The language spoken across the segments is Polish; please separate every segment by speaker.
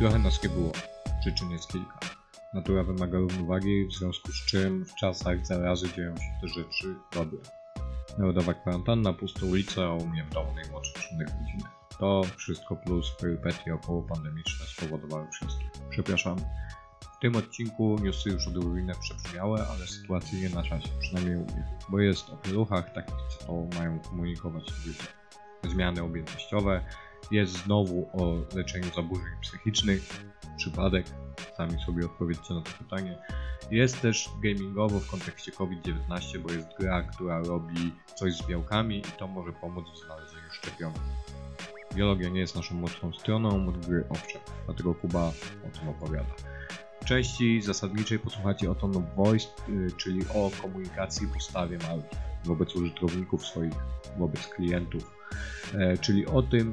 Speaker 1: Trochę nas nie było. Przyczyn jest kilka. Natura wymaga równowagi, w związku z czym w czasach zarazy dzieją się te rzeczy dobre. Narodowa kwarantanna, puste ulice, a u mnie w domu najmłodszy członek rodziny. To wszystko plus perypetie około pandemiczne spowodowały wszystkie. Przepraszam. W tym odcinku newsy już odrobinę przebrzmiałe, ale sytuacyjnie na czasie, przynajmniej u mnie. Bo jest o pieluchach takich, co mają komunikować ludzie. Zmiany objętościowe, jest znowu o leczeniu zaburzeń psychicznych, przypadek, sami sobie odpowiedzcie na to pytanie. Jest też gamingowo w kontekście COVID-19, bo jest gra, która robi coś z białkami i to może pomóc w znalezieniu szczepionki. Biologia nie jest naszą mocną stroną, gry owszem, dlatego Kuba o tym opowiada. W części zasadniczej posłuchacie o tone of voice, yy, czyli o komunikacji postawie marki wobec użytkowników swoich, wobec klientów, e, czyli o tym,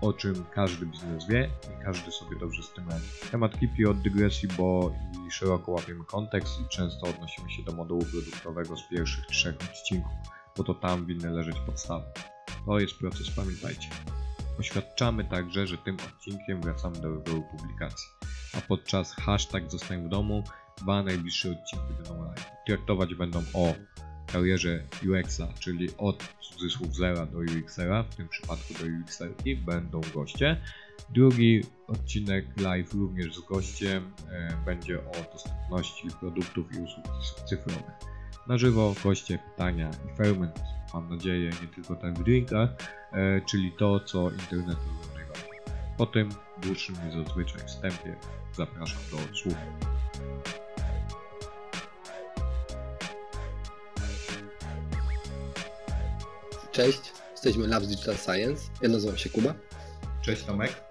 Speaker 1: o czym każdy biznes wie i każdy sobie dobrze z tym radzi. Temat kipi od dygresji, bo i szeroko łapiemy kontekst i często odnosimy się do modułu produktowego z pierwszych trzech odcinków, bo to tam winny leżeć podstawy. To jest proces, pamiętajcie. Oświadczamy także, że tym odcinkiem wracamy do wyboru publikacji, a podczas hashtag zostań w domu dwa najbliższe odcinki będą live. Traktować będą o karierze UX-a, czyli od cudzysłów zera do UX-era, w tym przypadku do UX-erki będą goście. Drugi odcinek live również z gościem e, będzie o dostępności produktów i usług cyfrowych. Na żywo goście, pytania i ferment, mam nadzieję, nie tylko ten w drinkach, e, czyli to, co internet najbardziej. Po tym dłuższym niż zazwyczaj wstępie zapraszam do odsłuchu.
Speaker 2: Cześć, jesteśmy Labs Digital Science. Ja nazywam się Kuba.
Speaker 1: Cześć Tomek.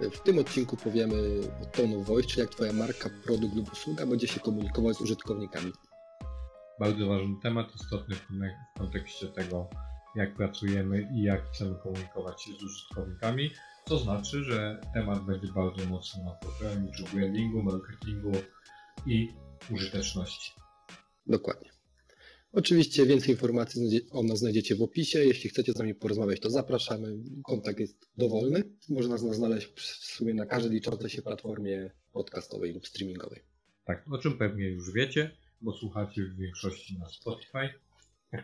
Speaker 2: W tym odcinku powiemy o Tone of Voice, czyli jak Twoja marka, produkt lub usługa będzie się komunikować z użytkownikami.
Speaker 1: Bardzo ważny temat, istotny w kontekście tego, jak pracujemy i jak chcemy komunikować się z użytkownikami. To znaczy, że temat będzie bardzo mocno na pograniczu brandingu, marketingu i użyteczności.
Speaker 2: Dokładnie. Oczywiście więcej informacji o nas znajdziecie w opisie. Jeśli chcecie z nami porozmawiać, to zapraszamy. Kontakt jest dowolny. Można nas znaleźć w sumie na każdej liczącej się platformie podcastowej lub streamingowej.
Speaker 1: Tak, o czym pewnie już wiecie, bo słuchacie w większości na Spotify.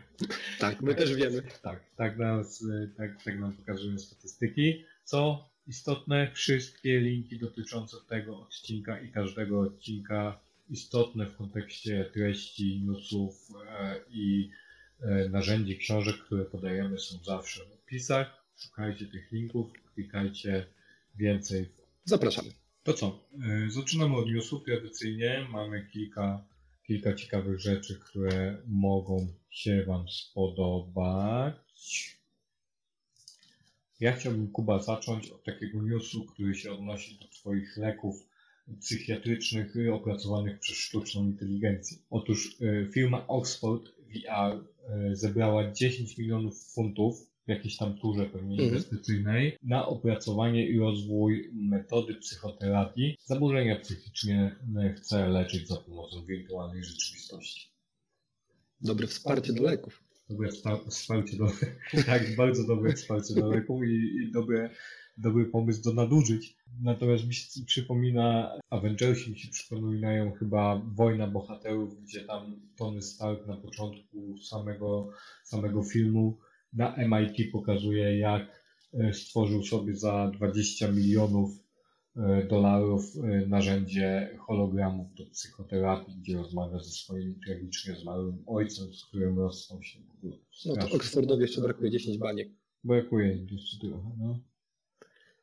Speaker 2: Tak, my też wiemy.
Speaker 1: Tak, tak, nas, tak, tak nam pokazują statystyki. Co istotne, wszystkie linki dotyczące tego odcinka i każdego odcinka istotne w kontekście treści, newsów e, i e, narzędzi, książek, które podajemy są zawsze w opisach. Szukajcie tych linków, klikajcie więcej.
Speaker 2: Zapraszamy.
Speaker 1: To co? E, zaczynamy od newsów. Tradycyjnie mamy kilka, kilka ciekawych rzeczy, które mogą się Wam spodobać. Ja chciałbym, Kuba, zacząć od takiego newsu, który się odnosi do Twoich leków psychiatrycznych opracowanych przez sztuczną inteligencję. Otóż e, firma Oxford VR e, zebrała 10 milionów funtów w jakiejś tam turze pewnie mhm. inwestycyjnej na opracowanie i rozwój metody psychoterapii. Zaburzenia psychiczne chce leczyć za pomocą wirtualnej rzeczywistości.
Speaker 2: Dobre wsparcie do leków.
Speaker 1: Dobre wsparcie do tak, bardzo dobre wsparcie do leków i, i dobre dobry pomysł do nadużyć. Natomiast mi się przypomina, Avengersi mi się przypominają chyba Wojna Bohaterów, gdzie tam Tony Stark na początku samego, samego filmu na MIT pokazuje, jak e, stworzył sobie za 20 milionów e, dolarów e, narzędzie hologramów do psychoterapii, gdzie rozmawia ze swoim tragicznie zmarłym ojcem, z którym rozstał się w ogóle.
Speaker 2: No to Oxfordowi jeszcze brakuje 10 baniek.
Speaker 1: Brakuje jeszcze trochę, no.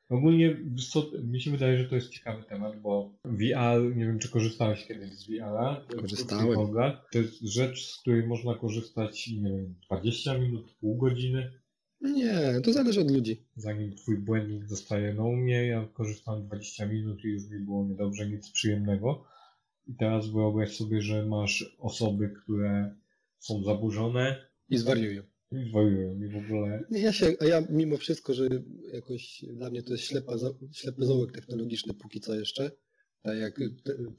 Speaker 1: Ogólnie co, mi się wydaje, że to jest ciekawy temat, bo VR, nie wiem czy korzystałeś kiedyś z VR-a.
Speaker 2: Korzystałem.
Speaker 1: To jest rzecz, z której można korzystać, nie wiem, 20 minut, pół godziny.
Speaker 2: Nie, to zależy od ludzi.
Speaker 1: Zanim twój błędnik zostaje. No u mnie ja korzystałem 20 minut i już mi było niedobrze, nic przyjemnego. I teraz wyobraź sobie, że masz osoby, które są zaburzone.
Speaker 2: I zwariują
Speaker 1: mi w ogóle.
Speaker 2: Ja się, a ja mimo wszystko, że jakoś dla mnie to jest ślepa, ślepy zaułek technologiczny póki co jeszcze, tak jak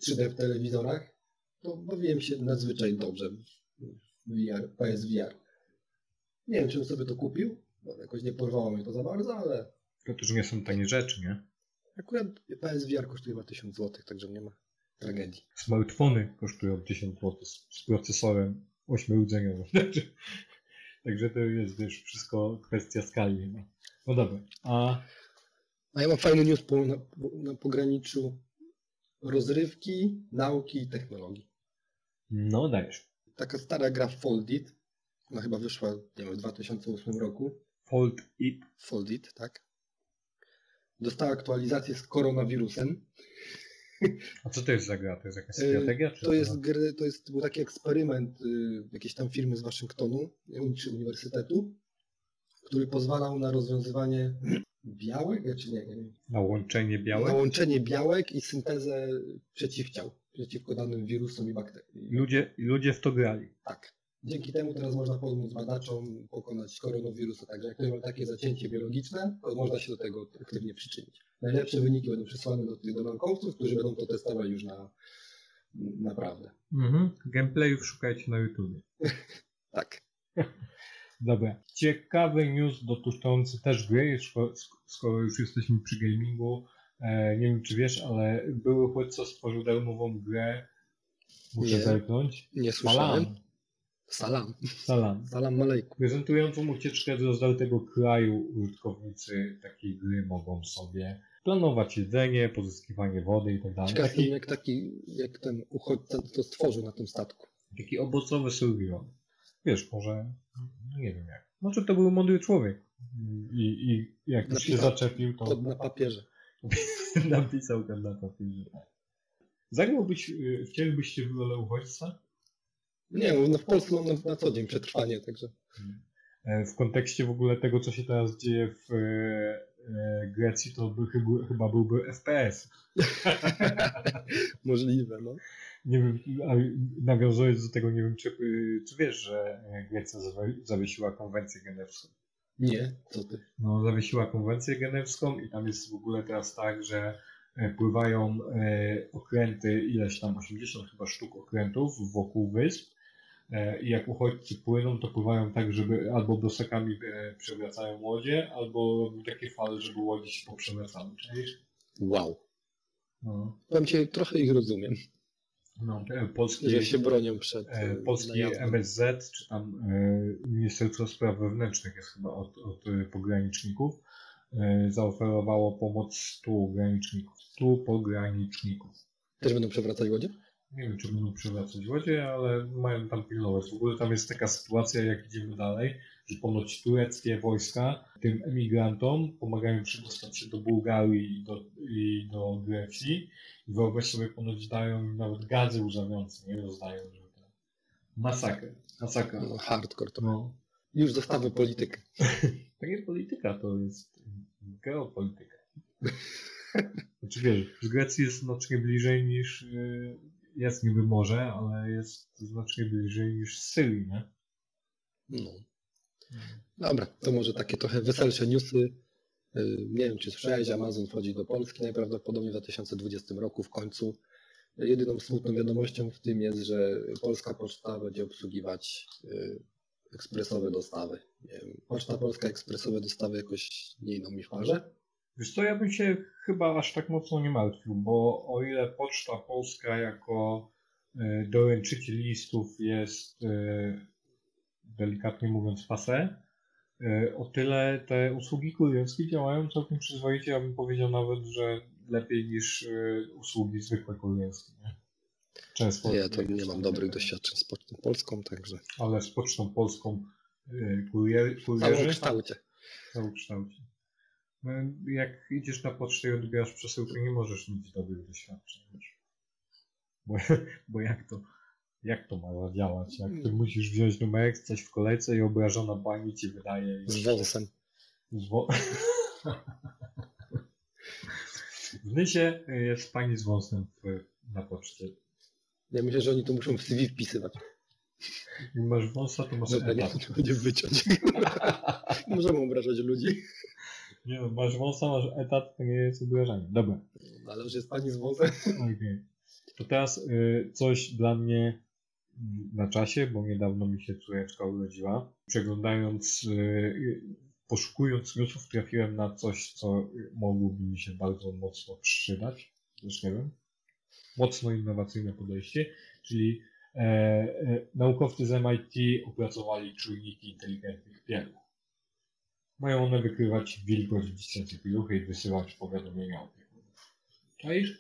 Speaker 2: 3D w telewizorach, to bawiłem się nadzwyczaj dobrze w VR, PSVR. Nie wiem, czym sobie to kupił, bo jakoś nie porwało mnie to za bardzo, ale...
Speaker 1: To też nie są tanie rzeczy, nie?
Speaker 2: Akurat PSVR kosztuje chyba 1000 zł, także nie ma tragedii.
Speaker 1: Smartfony kosztują 1000 zł z, z procesorem 8-rdzeniowym. Także, to jest wiesz, wszystko kwestia skali. chyba. No dobra, a
Speaker 2: A ja mam fajny news po, na, na pograniczu rozrywki, nauki i technologii.
Speaker 1: no dajesz.
Speaker 2: Taka stara gra Foldit, ona chyba wyszła nie wiem, w 2008 roku.
Speaker 1: Fold it.
Speaker 2: Foldit, tak? Dostała aktualizację z koronawirusem.
Speaker 1: A co to jest za gra? To jest jakaś
Speaker 2: E,
Speaker 1: strategia?
Speaker 2: To jest, gry, to jest był taki eksperyment y, jakiejś tam firmy z Waszyngtonu czy uniwersytetu, który pozwalał na rozwiązywanie białek, czy nie, nie wiem,
Speaker 1: Na łączenie białe?
Speaker 2: na łączenie białek i syntezę przeciwciał przeciwko danym wirusom i bakteriom.
Speaker 1: Ludzie, ludzie w to grali.
Speaker 2: Tak. Dzięki temu teraz można pomóc badaczom pokonać koronawirusa. Także jak ktoś ma takie zacięcie biologiczne, to można się do tego aktywnie przyczynić. Najlepsze wyniki będą przesłane do tych do naukowców, którzy będą to testowali już na naprawdę.
Speaker 1: Mhm. Gameplayów szukajcie na YouTubie.
Speaker 2: Tak.
Speaker 1: Dobra. Ciekawy news dotyczący też gry, skoro, już jesteśmy przy gamingu. E, nie wiem czy wiesz, ale były chłopca stworzył darmową grę. Muszę
Speaker 2: Nie.
Speaker 1: zerknąć.
Speaker 2: Nie słyszałem.
Speaker 1: Salam.
Speaker 2: Salam.
Speaker 1: Salam
Speaker 2: malejku.
Speaker 1: Prezentującą ucieczkę z rozdartego kraju użytkownicy takiej gry mogą sobie planować jedzenie, pozyskiwanie wody i tak dalej.
Speaker 2: Ciekaw jak, taki, jak ten uchodźca to stworzył na tym statku.
Speaker 1: taki owocowy survival. Wiesz, może, no nie wiem jak. Może to był mądry człowiek. I, i jak już się
Speaker 2: Napisał
Speaker 1: zaczepił, to
Speaker 2: Pod na papierze.
Speaker 1: napisał ten na papierze. Zagrałbyś, y, wcielibyście w rolę uchodźca?
Speaker 2: Nie, no w Polsce mam na, na co dzień przetrwanie, także
Speaker 1: E, W kontekście w ogóle tego, co się teraz dzieje w e, e, Grecji, to by, chyba, byłby FPS.
Speaker 2: możliwe, no.
Speaker 1: Nie wiem, nawiązując do tego, nie wiem, czy, y, czy wiesz, że Grecja zawie- zawiesiła konwencję genewską.
Speaker 2: Nie, co ty.
Speaker 1: No, zawiesiła konwencję genewską i tam jest w ogóle teraz tak, że pływają okręty, ileś tam 80 chyba sztuk okrętów wokół wysp. E, I jak uchodźcy płyną, to pływają tak, żeby albo dosekami e, przewracają łodzie, albo robią takie fale, żeby łodzie się poprzewracały. Czaisz?
Speaker 2: Wow.
Speaker 1: No,
Speaker 2: Powiem ci, trochę ich rozumiem,
Speaker 1: no e, polskie,
Speaker 2: że się bronią przed
Speaker 1: e,
Speaker 2: e,
Speaker 1: polski
Speaker 2: najazdem.
Speaker 1: MSZ, czy tam e, Ministerstwo Spraw Wewnętrznych jest chyba od, od pograniczników, e, zaoferowało pomoc 100 graniczników. 100 pograniczników.
Speaker 2: Też będą przewracać łodzie?
Speaker 1: Nie wiem, czy będą przewracać łodzie, ale mają tam pilnować. W ogóle tam jest taka sytuacja, jak idziemy dalej, że ponoć tureckie wojska tym emigrantom pomagają przedostać się do Bułgarii i do, i do Grecji. I wyobraź sobie, ponoć dają nawet gazy łzawiące, nie rozdają, masakra. Masakra.
Speaker 2: No, hardcore to.
Speaker 1: No.
Speaker 2: Już zostawmy politykę.
Speaker 1: To nie polityka, to jest geopolityka. Znaczy wiesz, z Grecji jest znacznie bliżej niż, y, jest niby morze, ale jest znacznie bliżej niż Syrii, nie?
Speaker 2: No. Dobra, to może takie trochę weselsze newsy. Y, Nie wiem, czy słyszałeś, Amazon wchodzi do Polski najprawdopodobniej w 2020 roku w końcu. Jedyną smutną wiadomością w tym jest, że Polska Poczta będzie obsługiwać y, ekspresowe dostawy. Poczta Polska ekspresowe dostawy jakoś nie idą mi w parze.
Speaker 1: Wiesz co, ja bym się chyba aż tak mocno nie martwił, bo o ile Poczta Polska jako y, doręczyciel listów jest y, delikatnie mówiąc pase, o tyle te usługi kurierskie działają całkiem przyzwoicie, ja bym powiedział nawet, że lepiej niż y, usługi zwykłe kurierskie. Nie? Często.
Speaker 2: Ja to nie mam dobrych doświadczeń z Pocztą Polską, także
Speaker 1: Ale z Pocztą Polską kurier,
Speaker 2: w
Speaker 1: kurierzy...
Speaker 2: całym kształcie.
Speaker 1: w całokształcie. No, jak idziesz na pocztę i odbierasz przesyłkę, nie możesz mieć dobrych doświadczeń. Wiesz. Bo, bo jak to jak to ma działać? Jak ty musisz wziąć numerek, stać w kolejce i obrażona pani ci wydaje.
Speaker 2: Z wąsem.
Speaker 1: Z wo- w Nysie jest pani z wąsem w, na poczcie.
Speaker 2: Ja myślę, że oni to muszą w CV wpisywać.
Speaker 1: Jak masz wąsa, to masz
Speaker 2: Żeby nie
Speaker 1: etat.
Speaker 2: będzie wyciąć. Możemy obrażać ludzi.
Speaker 1: Nie no, masz wąsa, masz etat, to nie jest obrażanie. Dobra.
Speaker 2: Ale już jest pani z wąsem.
Speaker 1: Okej. To teraz y, coś dla mnie mm, na czasie, bo niedawno mi się córeczka urodziła. Przeglądając y, poszukując newsów trafiłem na coś, co mogłoby mi się bardzo mocno przydać. Zresztą nie wiem. Mocno innowacyjne podejście, czyli e, e, naukowcy z MIT opracowali czujniki inteligentnych pieluch. Mają one wykrywać wilgoć w dziecięcej pieluchy i wysyłać powiadomienia opiekunów. Czaisz?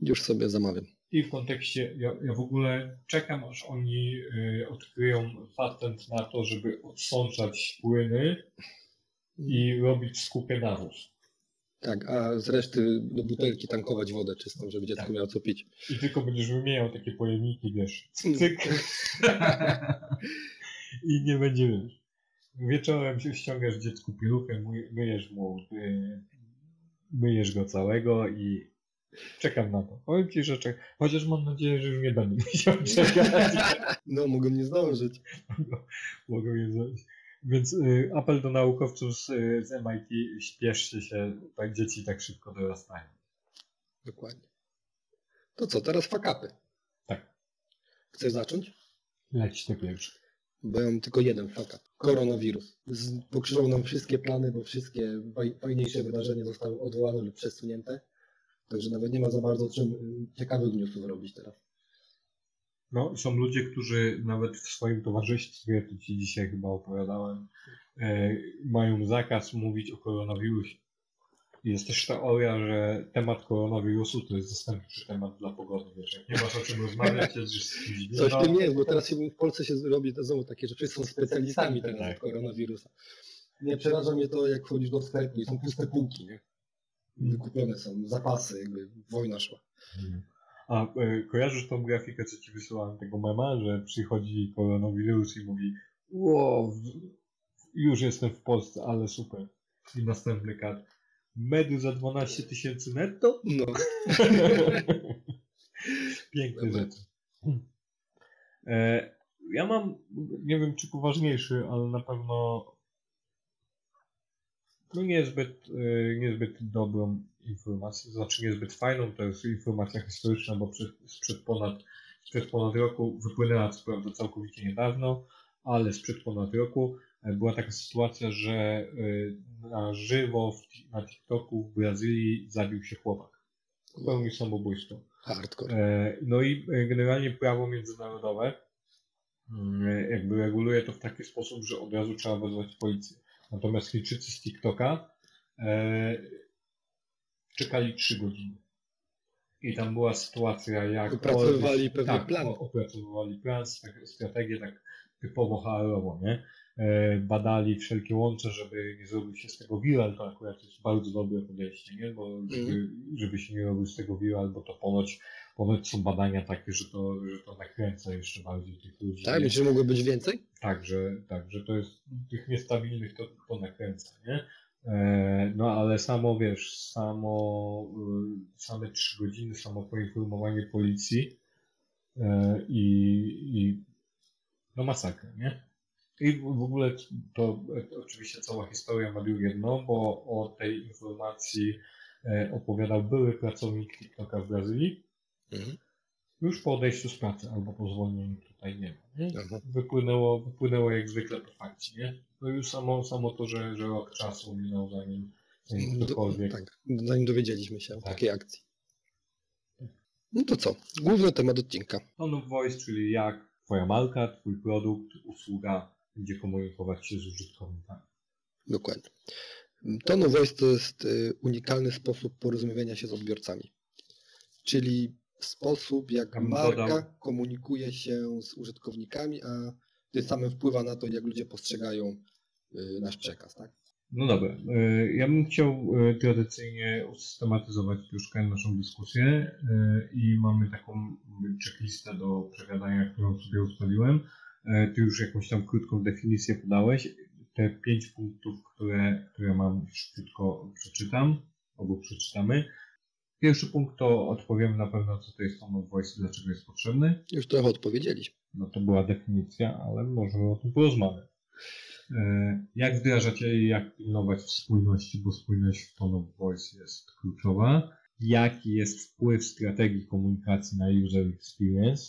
Speaker 2: Już sobie zamawiam.
Speaker 1: I w kontekście, ja, ja w ogóle czekam, aż oni y, odkryją patent na to, żeby odsączać płyny i robić skupie nawóz.
Speaker 2: Tak, a z reszty do butelki tankować wodę czystą, żeby dziecko
Speaker 1: Tak.
Speaker 2: miało co pić.
Speaker 1: I tylko będziesz wymieniał takie pojemniki, wiesz, cyk. I nie będzie, wiesz. Wieczorem się ściągasz dziecku pieluchę, myj- myjesz mu, y, myjesz go całego i czekam na to. Powiem ci, że czekam. Chociaż mam nadzieję, że już nie będę musiał czekać.
Speaker 2: No, mogą nie zdążyć.
Speaker 1: Mogą je zrobić. Więc y, apel do naukowców z, z MIT, śpieszcie się, tak dzieci tak szybko dorastają.
Speaker 2: Dokładnie. To co, teraz fakapy.
Speaker 1: Tak.
Speaker 2: Chcesz zacząć?
Speaker 1: Leć to pierwszy.
Speaker 2: Bo ja mam tylko jeden fakap. Koronawirus. Pokrzyżował nam wszystkie plany, bo wszystkie faj, fajniejsze wydarzenia zostały odwołane lub przesunięte. Także nawet nie ma za bardzo czym y, ciekawych newsów robić teraz.
Speaker 1: No, są ludzie, którzy nawet w swoim towarzystwie, to ci dzisiaj chyba opowiadałem, e, mają zakaz mówić o koronawirusie. Jest też teoria, że temat koronawirusu to jest zastępczy temat dla pogody. Wiesz, jak nie masz o czym rozmawiać, jest już z kimś
Speaker 2: Coś w tym jest, bo teraz w Polsce się robi to znowu takie, że wszyscy są specjalistami teraz
Speaker 1: Tak.
Speaker 2: koronawirusa. Nie przeraża mnie to, jak wchodzisz do sklepu i są puste półki, nie? Wykupione są zapasy, jakby wojna szła.
Speaker 1: A e, kojarzysz tą grafikę, co ci wysyłałem tego mema, że przychodzi koronawirus i mówi wow, już jestem w Polsce, ale super. I następny kat. Medu za 12 tysięcy netto?
Speaker 2: No,
Speaker 1: Piękne
Speaker 2: Dobra.
Speaker 1: rzeczy. E, ja mam, nie wiem czy poważniejszy, ale na pewno no niezbyt, e, niezbyt dobrą informację, to znaczy niezbyt fajną, to jest informacja historyczna, bo przed, sprzed, ponad, sprzed ponad roku wypłynęła co prawda całkowicie niedawno, ale sprzed ponad roku była taka sytuacja, że e, na żywo w, na TikToku w Brazylii zabił się chłopak. Popełnił samobójstwo.
Speaker 2: hardcore.
Speaker 1: E, No i e, generalnie prawo międzynarodowe mm, jakby reguluje to w taki sposób, że od razu trzeba wezwać policję. Natomiast Chińczycy z TikToka e, czekali 3 godziny. I tam była sytuacja jak...
Speaker 2: Opracowywali pewien
Speaker 1: tak,
Speaker 2: plan.
Speaker 1: Opracowywali plan, tak, strategię tak typowo HR-owo, nie? E, Badali wszelkie łącze, żeby nie zrobił się z tego viral, to akurat jest bardzo dobre podejście, nie? Bo żeby, żeby się nie robił z tego viral, bo to ponoć, ponoć są badania takie, że to, że to nakręca jeszcze bardziej tych ludzi.
Speaker 2: Tak, że mogło być więcej?
Speaker 1: Tak, że, tak, że to jest tych niestabilnych to, to nakręca, nie? E, no ale samo wiesz, samo y, same trzy godziny, samo poinformowanie policji e, i, i no masakra, nie? I w ogóle to, oczywiście cała historia ma drugie dno, bo o tej informacji e, opowiadał były pracownik TikToka w Brazylii
Speaker 2: Mhm.
Speaker 1: już po odejściu z pracy albo po zwolnieniu tutaj nie ma. Nie? Wypłynęło, wypłynęło jak zwykle po fakcie, nie? No już samo, samo to, że, że rok czasu minął zanim, zanim
Speaker 2: Do,
Speaker 1: ktokolwiek.
Speaker 2: tak, zanim dowiedzieliśmy się o
Speaker 1: Tak.
Speaker 2: takiej akcji. No to co? Główny temat odcinka.
Speaker 1: Tone of voice, czyli jak twoja marka, twój produkt, usługa będzie komunikować się z użytkownikami.
Speaker 2: Dokładnie. Tone of Voice to jest y, unikalny sposób porozumiewania się z odbiorcami. Czyli sposób, jak marka komunikuje się z użytkownikami, a tym samym wpływa na to, jak ludzie postrzegają y, nasz przekaz, tak?
Speaker 1: No dobra, e, ja bym chciał e, tradycyjnie usystematyzować troszkę naszą dyskusję i mamy taką checklistę do przegadania, którą sobie ustaliłem. E, Ty już jakąś tam krótką definicję podałeś. Te pięć punktów, które, które mam, szybko przeczytam, albo przeczytamy. Pierwszy punkt to odpowiem na pewno, co to jest tone of voice i dlaczego jest potrzebny.
Speaker 2: Już trochę odpowiedzieliśmy.
Speaker 1: No to była definicja, ale możemy o tym porozmawiać. E, Jak wdrażać i jak pilnować spójności, bo spójność w tone of voice jest kluczowa. Jaki jest wpływ strategii komunikacji na user experience?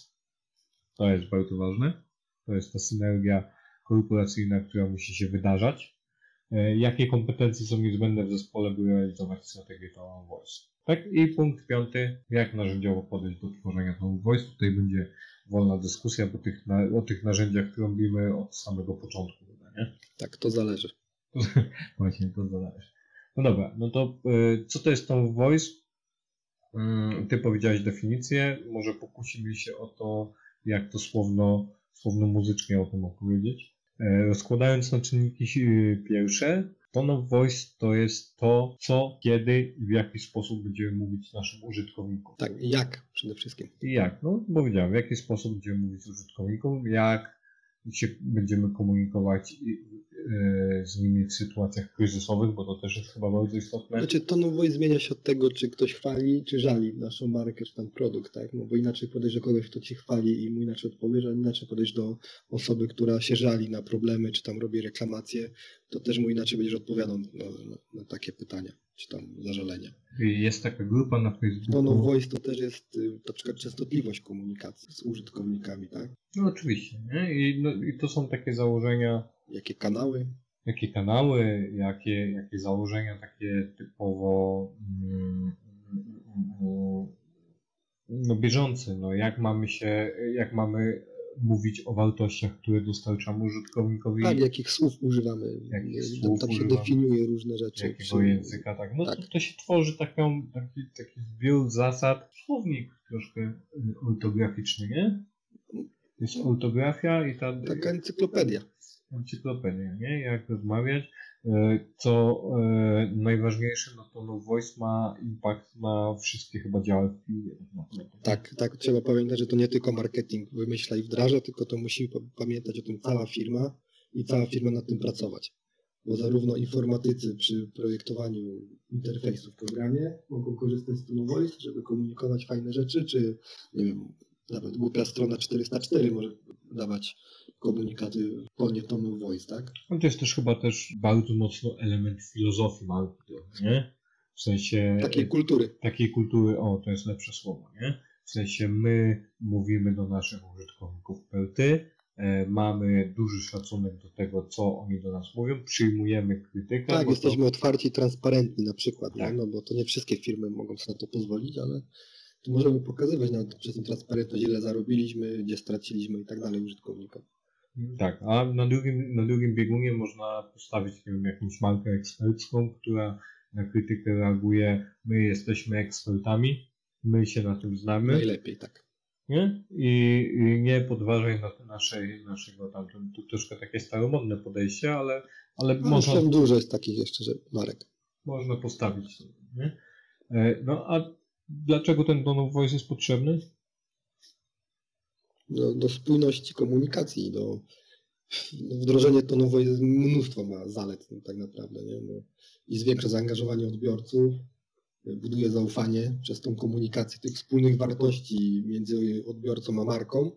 Speaker 1: To jest bardzo ważne. To jest ta synergia korporacyjna, która musi się wydarzać. e, jakie kompetencje są niezbędne w zespole, by realizować strategię of Voice. Tak, i punkt piąty, jak narzędziowo podejść do tworzenia of Voice. Tutaj będzie wolna dyskusja, bo tych, o tych narzędziach trąbimy od samego początku. chyba, Nie?
Speaker 2: Tak, to zależy.
Speaker 1: Właśnie, to zależy. No dobra, no to y, co to jest of Voice? Mm, Ty powiedziałeś definicję, może pokusimy się o to, jak to słowno, słowno muzycznie o tym opowiedzieć. E, Rozkładając na czynniki y, pierwsze, tone of voice to jest to, co, kiedy i w jaki sposób będziemy mówić naszym użytkownikom.
Speaker 2: Tak, jak przede wszystkim.
Speaker 1: I jak? No, powiedziałem, w jaki sposób będziemy mówić z użytkownikom, jak się będziemy komunikować i- e, z nimi w sytuacjach kryzysowych, bo to też jest chyba bardzo istotne.
Speaker 2: Znaczy, of voice zmienia się od tego, czy ktoś chwali, czy żali naszą markę, czy tam produkt, tak? No bo inaczej podejść do kogoś, kto ci chwali i mu inaczej odpowiesz, a inaczej podejść do osoby, która się żali na problemy, czy tam robi reklamacje, to też mu inaczej będziesz odpowiadał na, na, na takie pytania, czy tam zażalenia.
Speaker 1: Jest taka grupa na
Speaker 2: Tone of
Speaker 1: Facebooku.
Speaker 2: voice to też jest y, na przykład częstotliwość komunikacji z użytkownikami, tak?
Speaker 1: No oczywiście, nie? I, no, I to są takie założenia,
Speaker 2: Jakie kanały,
Speaker 1: jakie kanały, jakie, jakie założenia takie typowo mm, mm, no bieżące, no jak mamy się, jak mamy mówić o wartościach, które dostarczamy użytkownikowi,
Speaker 2: tak, jakich słów używamy,
Speaker 1: Jakich słów
Speaker 2: tam się
Speaker 1: używamy.
Speaker 2: definiuje różne rzeczy.
Speaker 1: jakiego
Speaker 2: Czy-
Speaker 1: języka, tak, no
Speaker 2: tak.
Speaker 1: To, to się tworzy taką, taki, taki zbiór zasad, słownik troszkę y, ortograficzny, nie? Jest ortografia i ta
Speaker 2: Taka encyklopedia.
Speaker 1: Encyklopedia, nie? Jak rozmawiać. E, Co e, najważniejsze, no to no voice ma impact na wszystkie chyba działy w firmie. tak.
Speaker 2: Tak, tak, trzeba pamiętać, że to nie tylko marketing wymyśla i wdraża, tylko to musi pa- pamiętać o tym cała firma i cała firma nad tym pracować. Bo zarówno informatycy przy projektowaniu interfejsu w programie mogą korzystać z Tone Voice, żeby komunikować fajne rzeczy, czy nie wiem, nawet głupia strona 404 może dawać komunikaty Tone Voice, tak?
Speaker 1: No to jest też chyba też bardzo mocno element filozofii marketingu, nie? W sensie
Speaker 2: Takiej kultury.
Speaker 1: takiej kultury, o to jest lepsze słowo, nie? W sensie my mówimy do naszych użytkowników per ty, e, mamy duży szacunek do tego, co oni do nas mówią, przyjmujemy krytykę.
Speaker 2: Tak, jesteśmy otwarci i transparentni na przykład,
Speaker 1: Tak.
Speaker 2: nie? no bo to nie wszystkie firmy mogą sobie na to pozwolić, ale tu możemy pokazywać nawet przez tą transparentność, ile zarobiliśmy, gdzie straciliśmy i tak dalej użytkownikom.
Speaker 1: To, tak, a na drugim, na drugim biegunie można postawić nie wiem, jakąś markę ekspercką, która na krytykę reaguje, my jesteśmy ekspertami, my się na tym znamy.
Speaker 2: Najlepiej, tak.
Speaker 1: nie? I, i nie podważaj na naszej, naszego tam, to, to troszkę takie staromodne podejście, ale, ale
Speaker 2: Ale
Speaker 1: można,
Speaker 2: dużo jest takich jeszcze, że marek.
Speaker 1: można postawić. sobie, Nie? E, No a dlaczego ten tone of voice jest potrzebny?
Speaker 2: Do, do spójności komunikacji, do do wdrożenie tonowo jest mnóstwo ma zalet tak naprawdę, nie? Bo I zwiększa zaangażowanie odbiorców, buduje zaufanie przez tą komunikację tych wspólnych wartości między odbiorcą a marką,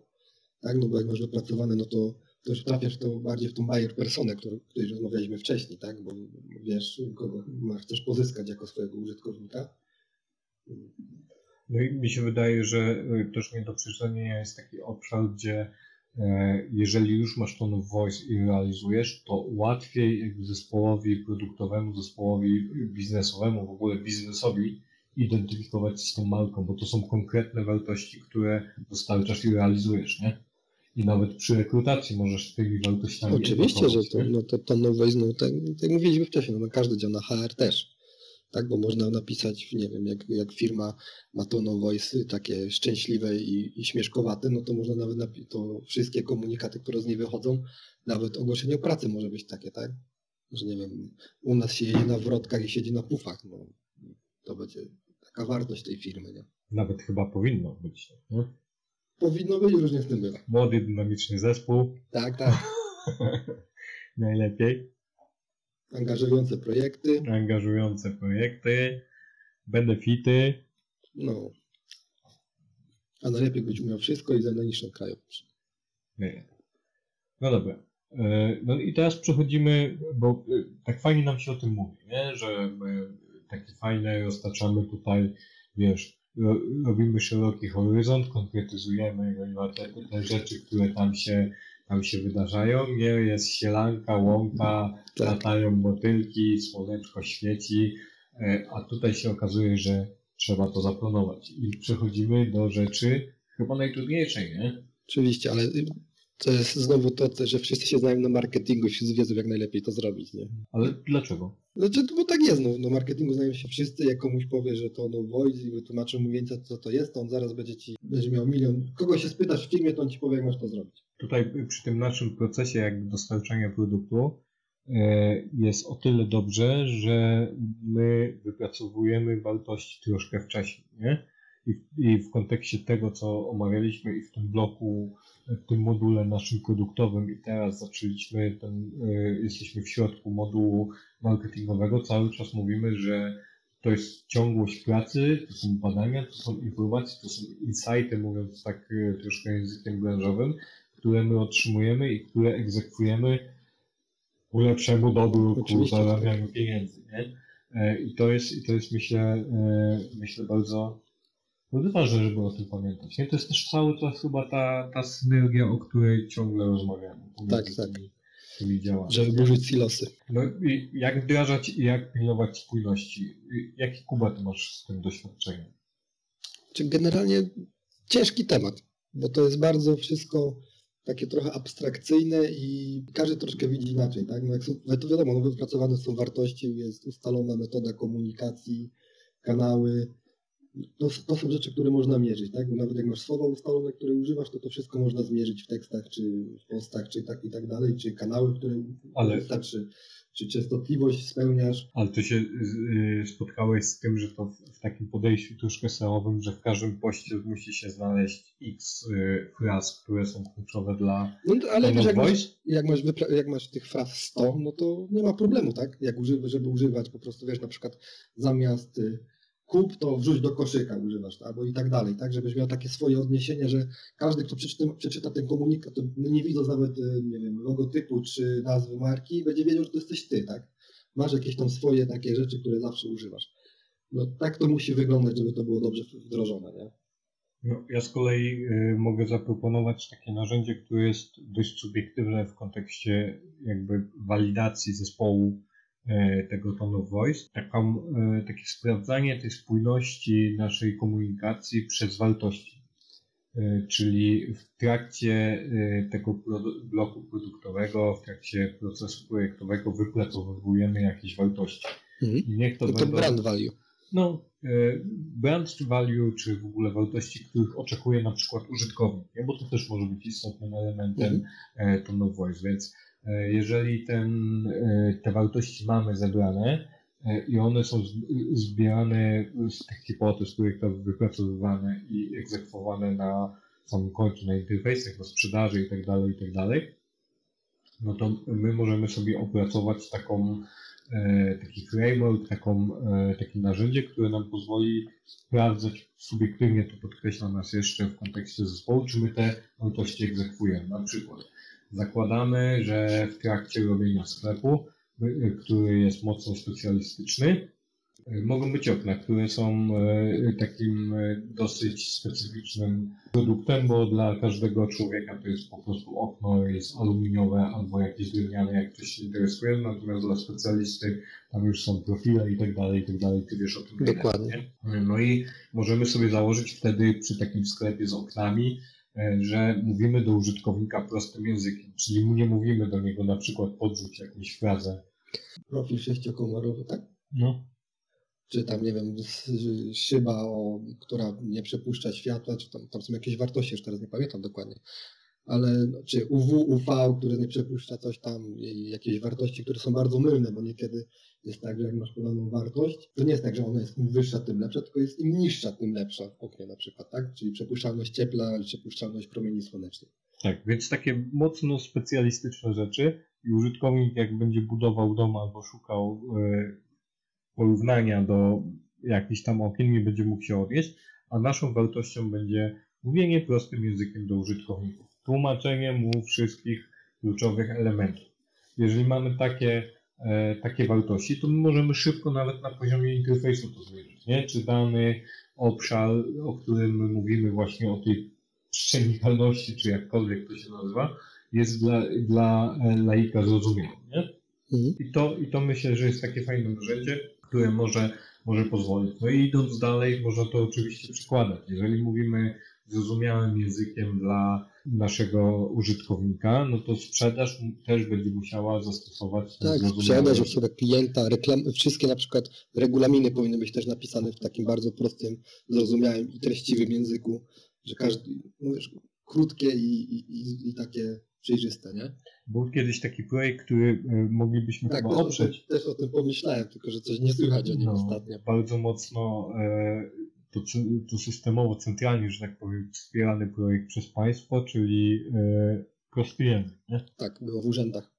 Speaker 2: tak? No bo jak masz wypracowane, no to, to już trafiasz to bardziej w tą buyer personę, o której rozmawialiśmy wcześniej, tak? Bo wiesz, kogo chcesz pozyskać jako swojego użytkownika.
Speaker 1: No i mi się wydaje, że y, też nie do przecenienia jest taki obszar, gdzie e, jeżeli już masz tone of voice i realizujesz, to łatwiej zespołowi produktowemu, zespołowi biznesowemu, w ogóle biznesowi identyfikować się z tą marką, bo to są konkretne wartości, które dostarczasz i realizujesz, nie? I nawet przy rekrutacji możesz tymi wartościami
Speaker 2: Oczywiście, że to, no to, to no, tak, tak mówiliśmy wcześniej, no, no każdy dział na HR też. Tak, bo można napisać, nie wiem, jak, jak firma ma tono voice takie szczęśliwe i, i śmieszkowate, no to można nawet napisać, to wszystkie komunikaty, które z niej wychodzą, nawet ogłoszenie o pracy może być takie, tak? Że nie wiem, u nas się jedzie na wrotkach i siedzi na pufach, no to będzie taka wartość tej firmy, nie?
Speaker 1: Nawet chyba powinno być. Nie?
Speaker 2: Powinno być, różnie z tym bywa.
Speaker 1: Młody, dynamiczny zespół,
Speaker 2: Tak, tak.
Speaker 1: najlepiej.
Speaker 2: Angażujące projekty,
Speaker 1: angażujące projekty, benefity.
Speaker 2: No. A najlepiej być umiał wszystko i za najniższą kraju.
Speaker 1: Nie. No dobra. E, No i teraz przechodzimy, bo e, tak fajnie nam się o tym mówi, nie? że my takie fajne roztaczamy tutaj, wiesz, ro, robimy szeroki horyzont, konkretyzujemy te, te rzeczy, które tam się tam się wydarzają, nie? Jest sielanka, łąka,
Speaker 2: Tak.
Speaker 1: latają motylki, słoneczko świeci, e, a tutaj się okazuje, że trzeba to zaplanować. I przechodzimy do rzeczy chyba najtrudniejszej, nie?
Speaker 2: Oczywiście, ale to jest znowu to, że wszyscy się znają na marketingu, wszyscy wiedzą jak najlepiej to zrobić, nie?
Speaker 1: Ale dlaczego?
Speaker 2: Znaczy, bo tak jest, no, no marketingu znają się wszyscy, jak komuś powie, że to no voice i wytłumaczą mu więcej co to jest, to on zaraz będzie ci, będzie miał milion. Kogo się spytasz w firmie, to on ci powie, jak masz to zrobić.
Speaker 1: Tutaj przy tym naszym procesie jakby dostarczania produktu e, jest o tyle dobrze, że my wypracowujemy wartości troszkę wcześniej, nie? I w, I w kontekście tego, co omawialiśmy i w tym bloku, w tym module naszym produktowym i teraz zaczęliśmy ten, e, jesteśmy w środku modułu marketingowego, cały czas mówimy, że to jest ciągłość pracy, to są badania, to są informacje, to są insighty, mówiąc tak e, troszkę językiem branżowym, które my otrzymujemy i które egzekwujemy ku lepszemu dobru, ku
Speaker 2: Oczywiście.
Speaker 1: zarabianiu pieniędzy. Nie? E, I to jest, i to jest myślę, e, myślę bardzo, bardzo ważne, żeby o tym pamiętać. Nie? To jest też cały czas chyba ta, ta synergia, o której ciągle rozmawiamy.
Speaker 2: Tak, tak.
Speaker 1: Tymi, tymi działami.
Speaker 2: Żeby burzyć silosy.
Speaker 1: No i jak wdrażać i jak pilnować spójności? Jaki Kuba ty masz z tym doświadczeniem?
Speaker 2: Czy generalnie ciężki temat, bo to jest bardzo wszystko takie trochę abstrakcyjne i każdy troszkę widzi inaczej, tak? No jak są, no to wiadomo, no wypracowane są wartości, jest ustalona metoda komunikacji, kanały. To, to są rzeczy, które można mierzyć, tak? Bo nawet jak masz słowa ustalone, które używasz, to to wszystko można zmierzyć w tekstach, czy w postach, czy tak i tak dalej, czy kanały, które
Speaker 1: Ale-
Speaker 2: wystarczy, czy częstotliwość spełniasz.
Speaker 1: Ale ty się y, spotkałeś z tym, że to w, takim podejściu troszkę SEO-owym, że w każdym poście musi się znaleźć x y, fraz, które są kluczowe dla
Speaker 2: No, to- ale wiesz, jak masz, jak masz, jak masz tych fraz 100, no to nie ma problemu, tak? Jak używać, żeby używać po prostu, wiesz, na przykład zamiast y, kup, to wrzuć do koszyka używasz, albo i tak dalej, tak? Żebyś miał takie swoje odniesienie, że każdy, kto przeczyta, przeczyta ten komunikat, to nie widząc nawet, y, nie wiem, logotypu czy nazwy marki, będzie wiedział, że to jesteś ty, tak? Masz jakieś tam swoje takie rzeczy, które zawsze używasz. No tak to musi wyglądać, żeby to było dobrze wdrożone, nie?
Speaker 1: No, ja z kolei y, mogę zaproponować takie narzędzie, które jest dość subiektywne w kontekście jakby walidacji zespołu tego tone of voice. Taką, y, takie sprawdzanie tej spójności naszej komunikacji przez wartości. Y, Czyli w trakcie tego produ- bloku produktowego, w trakcie procesu projektowego wypracowujemy jakieś wartości.
Speaker 2: Mhm.
Speaker 1: I niech to,
Speaker 2: No to
Speaker 1: będą...
Speaker 2: brand value.
Speaker 1: No, e, brand value, czy w ogóle wartości, których oczekuje na przykład użytkownik, nie? bo to też może być istotnym elementem
Speaker 2: Mhm.
Speaker 1: e, of voice, więc e, jeżeli ten, e, te wartości mamy zebrane e, i one są z- zbierane z tych hipotez, których to wypracowywane i egzekwowane na samym końcu, na interfejsach, na sprzedaży itd., itd., no to my możemy sobie opracować taką e, taki framework, taką, e, takie narzędzie, które nam pozwoli sprawdzać subiektywnie, to podkreślam nas jeszcze w kontekście zespołu, czy my te wartości egzekwujemy. Na przykład zakładamy, że w trakcie robienia sklepu, y, który jest mocno specjalistyczny, y, mogą być okna, które są takim dosyć specyficznym produktem, bo dla każdego człowieka to jest po prostu okno, jest aluminiowe albo jakieś drewniane, jak ktoś się interesuje, natomiast dla specjalisty tam już są profile i tak dalej, i tak dalej, ty wiesz o tym
Speaker 2: Dokładnie.
Speaker 1: nie? No i możemy sobie założyć wtedy przy takim sklepie z oknami, że mówimy do użytkownika prostym językiem, czyli nie mówimy do niego na przykład podrzuć jakąś frazę.
Speaker 2: Profil sześciokomorowy, tak?
Speaker 1: No,
Speaker 2: czy tam, nie wiem, szyba, o, która nie przepuszcza światła, czy tam, tam są jakieś wartości, już teraz nie pamiętam dokładnie, ale no, czy UW, UV, które nie przepuszcza coś tam, jakieś wartości, które są bardzo mylne, bo niekiedy jest tak, że jak masz podaną wartość, to nie jest tak, że ona jest im wyższa, tym lepsza, tylko jest im niższa, tym lepsza w oknie na przykład, tak? Czyli przepuszczalność ciepła, przepuszczalność promieni słonecznych.
Speaker 1: Tak, więc takie mocno specjalistyczne rzeczy i użytkownik jak będzie budował dom albo szukał e, porównania do jakichś tam okien, nie będzie mógł się odnieść, a naszą wartością będzie mówienie prostym językiem do użytkowników, tłumaczenie mu wszystkich kluczowych elementów. Jeżeli mamy takie, takie wartości, to my możemy szybko nawet na poziomie interfejsu to zmierzyć, nie? Czy dany obszar, o którym my mówimy właśnie o tej przenikalności, czy jakkolwiek to się nazywa, jest dla, dla e, laika zrozumiałe. Nie?
Speaker 2: Mhm.
Speaker 1: I, to, I to myślę, że jest takie fajne narzędzie, które może, może pozwolić. No i idąc dalej, można to oczywiście przykładać. Jeżeli mówimy zrozumiałym językiem dla naszego użytkownika, no to sprzedaż też będzie musiała zastosować
Speaker 2: Tak, sprzedaż, obsługa klienta, reklamy, wszystkie na przykład regulaminy powinny być też napisane w takim bardzo prostym, zrozumiałym i treściwym języku, że każdy, no wiesz, krótkie i, i, i, takie przejrzyste, nie?
Speaker 1: Był kiedyś taki projekt, który e, moglibyśmy
Speaker 2: Tak,
Speaker 1: chyba
Speaker 2: też o,
Speaker 1: oprzeć.
Speaker 2: tym, też o tym pomyślałem, tylko że coś nie słychać o nim
Speaker 1: No,
Speaker 2: ostatnio.
Speaker 1: Bardzo mocno e, to, to systemowo, centralnie, że tak powiem, wspierany projekt przez państwo, czyli e, prosty język nie?
Speaker 2: Tak, było w urzędach.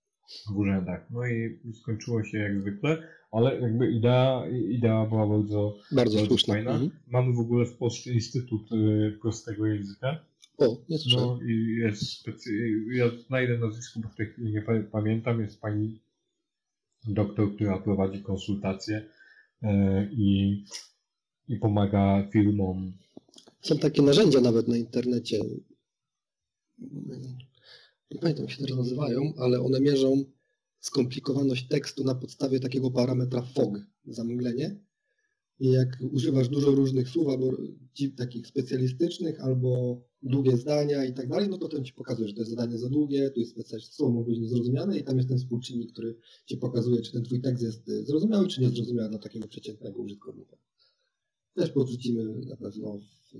Speaker 1: w urzędach. No i skończyło się jak zwykle, ale jakby idea, idea była bardzo,
Speaker 2: Bardzo
Speaker 1: bardzo
Speaker 2: słuszne.
Speaker 1: fajna.
Speaker 2: Mhm.
Speaker 1: Mamy w ogóle w Polsce Instytut e, Prostego Języka.
Speaker 2: O, słyszałem.
Speaker 1: No i jest specy... ja znajdę nazwisko, bo w tej chwili nie pa- pamiętam, jest pani doktor, która prowadzi konsultacje e, i, i pomaga firmom.
Speaker 2: Są takie narzędzia nawet na internecie. Nie pamiętam jak się teraz nazywają, ale one mierzą skomplikowaność tekstu na podstawie takiego parametra FOG, zamglenie. I jak używasz dużo różnych słów, albo takich specjalistycznych, albo długie zdania i tak dalej, no to ten ci pokazuje, że to jest zadanie za długie, tu jest specjalistyczne słowo może być niezrozumiane i tam jest ten współczynnik, który ci pokazuje, czy ten twój tekst jest y, zrozumiały, czy niezrozumiały dla takiego przeciętnego użytkownika. Też podrzucimy na pewno w,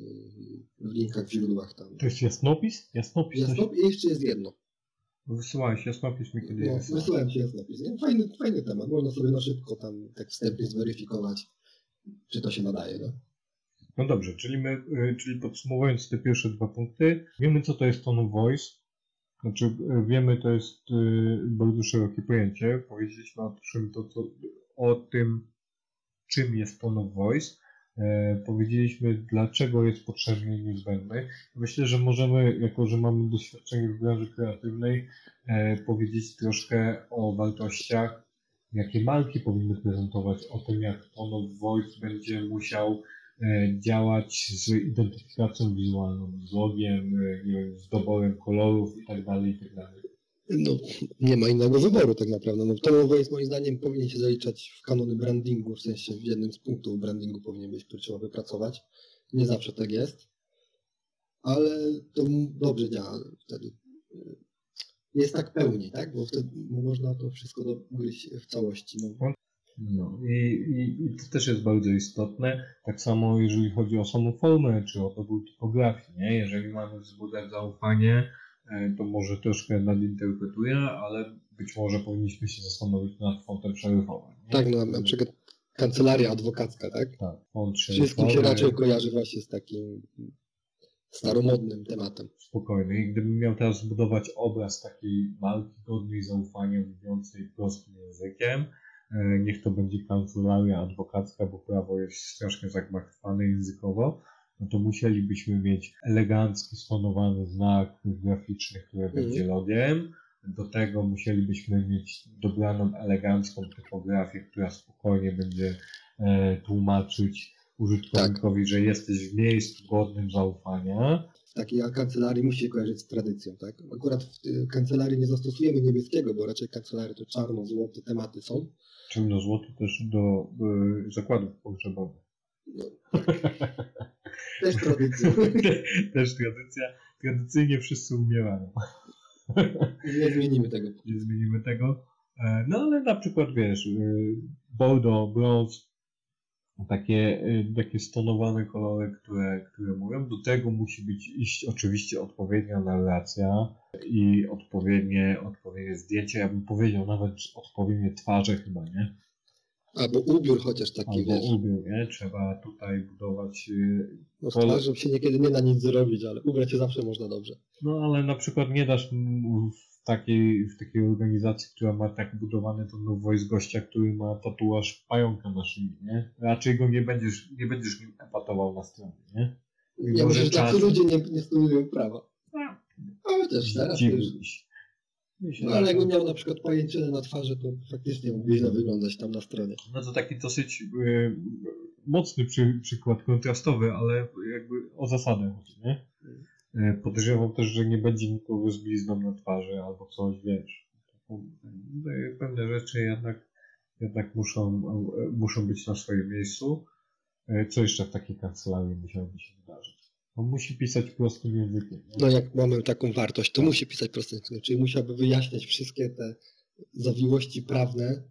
Speaker 2: w linkach w źródłach tam.
Speaker 1: To jest jasnopis? Jasnopis. coś-
Speaker 2: Jasno, i jeszcze jest jedno.
Speaker 1: Wysyłałeś jasnopis mi kiedyś
Speaker 2: No, wysłałem ci jasnopis. Nie? Fajny, fajny temat. Można sobie na szybko tam tak wstępnie zweryfikować, czy to się nadaje. No?
Speaker 1: No dobrze, czyli my, y, czyli podsumowując te pierwsze dwa punkty, wiemy co to jest tone voice, znaczy y, wiemy to jest y, bardzo szerokie pojęcie, powiedzieliśmy o czym, to, co, o tym czym jest tone of voice, powiedzieliśmy dlaczego jest potrzebny i niezbędny. Myślę, że możemy, jako że mamy doświadczenie w branży kreatywnej, e, powiedzieć troszkę o wartościach, jakie marki powinny prezentować, o tym jak tone of voice będzie musiał e, działać z identyfikacją wizualną, z logiem, e, z doborem kolorów i tak
Speaker 2: no, nie ma innego wyboru tak naprawdę. No, to jest moim zdaniem powinien się zaliczać w kanony brandingu, w sensie w jednym z punktów brandingu powinien być, który trzeba wypracować. Nie zawsze tak jest, ale to dobrze działa wtedy. Jest tak pełniej, tak? Bo wtedy można to wszystko dogryźć w całości. No.
Speaker 1: No i, i, i to też jest bardzo istotne. Tak samo jeżeli chodzi o samą formę, czy o dobór typografii, nie? Jeżeli mamy wzbudzać zaufanie, to może troszkę nadinterpretuję, ale być może powinniśmy się zastanowić nad fontem szeryfowym. nie?
Speaker 2: Tak, no, na przykład kancelaria adwokacka, tak?
Speaker 1: Tak, font
Speaker 2: Wszystkim się raczej kojarzy właśnie z takim staromodnym tematem.
Speaker 1: spokojny. I gdybym miał teraz zbudować obraz takiej marki godnej zaufania, mówiącej prostym językiem, e, niech to będzie kancelaria adwokacka, bo prawo jest strasznie zagmatwane językowo, no to musielibyśmy mieć elegancki, stonowany znak graficzny, który
Speaker 2: Mhm.
Speaker 1: będzie logiem. Do tego musielibyśmy mieć dobraną elegancką typografię, która spokojnie będzie e, tłumaczyć użytkownikowi, że jesteś w miejscu godnym zaufania.
Speaker 2: Takiej kancelarii musi się kojarzyć z tradycją, tak? Akurat w kancelarii nie zastosujemy niebieskiego, bo raczej kancelarie to czarno-złote tematy są.
Speaker 1: Ciemno złoto też do y, zakładów pogrzebowych.
Speaker 2: No, też tradycja.
Speaker 1: też tradycja. Tradycyjnie wszyscy umierają.
Speaker 2: Nie zmienimy tego.
Speaker 1: Nie zmienimy tego. E, No ale na przykład wiesz, y, Bordeaux, brąz, takie, y, takie stonowane kolory, które, które mówią. Do tego musi być iść oczywiście odpowiednia narracja i odpowiednie, odpowiednie zdjęcie. Ja bym powiedział nawet odpowiednie twarze chyba, nie?
Speaker 2: Albo ubiór chociaż taki,
Speaker 1: Albo
Speaker 2: wiesz.
Speaker 1: ubiór, nie? Trzeba tutaj budować y,
Speaker 2: No, z twarzą się niekiedy nie da nic zrobić, ale ubrać się zawsze można dobrze.
Speaker 1: No ale na przykład nie dasz w takiej, w takiej organizacji, która ma tak budowany to no voice gościa, który ma tatuaż pająka na szyi, nie? Raczej go nie będziesz, nie będziesz nim epatował na stronie, nie?
Speaker 2: Ja
Speaker 1: Może
Speaker 2: tacy ludzie nie, nie studiują prawa.
Speaker 1: A,
Speaker 2: Ale też teraz już. No, ale jakbym miał na przykład pajęczynę na twarzy, to faktycznie mógłby źle wyglądać tam na stronie.
Speaker 1: No to taki dosyć y, mocny przy, przykład kontrastowy, ale jakby o zasadę chodzi, nie? E, Podejrzewam też, że nie będzie nikogo z blizną na twarzy albo coś, wiesz. E, Pewne rzeczy jednak, jednak muszą, e, muszą być na swoim miejscu. Co jeszcze w takiej kancelarii musiałoby się wydarzyć? On musi pisać prostym językiem. nie?
Speaker 2: No jak mamy taką wartość, to musi pisać prostym językiem, czyli musiałby wyjaśniać wszystkie te zawiłości prawne,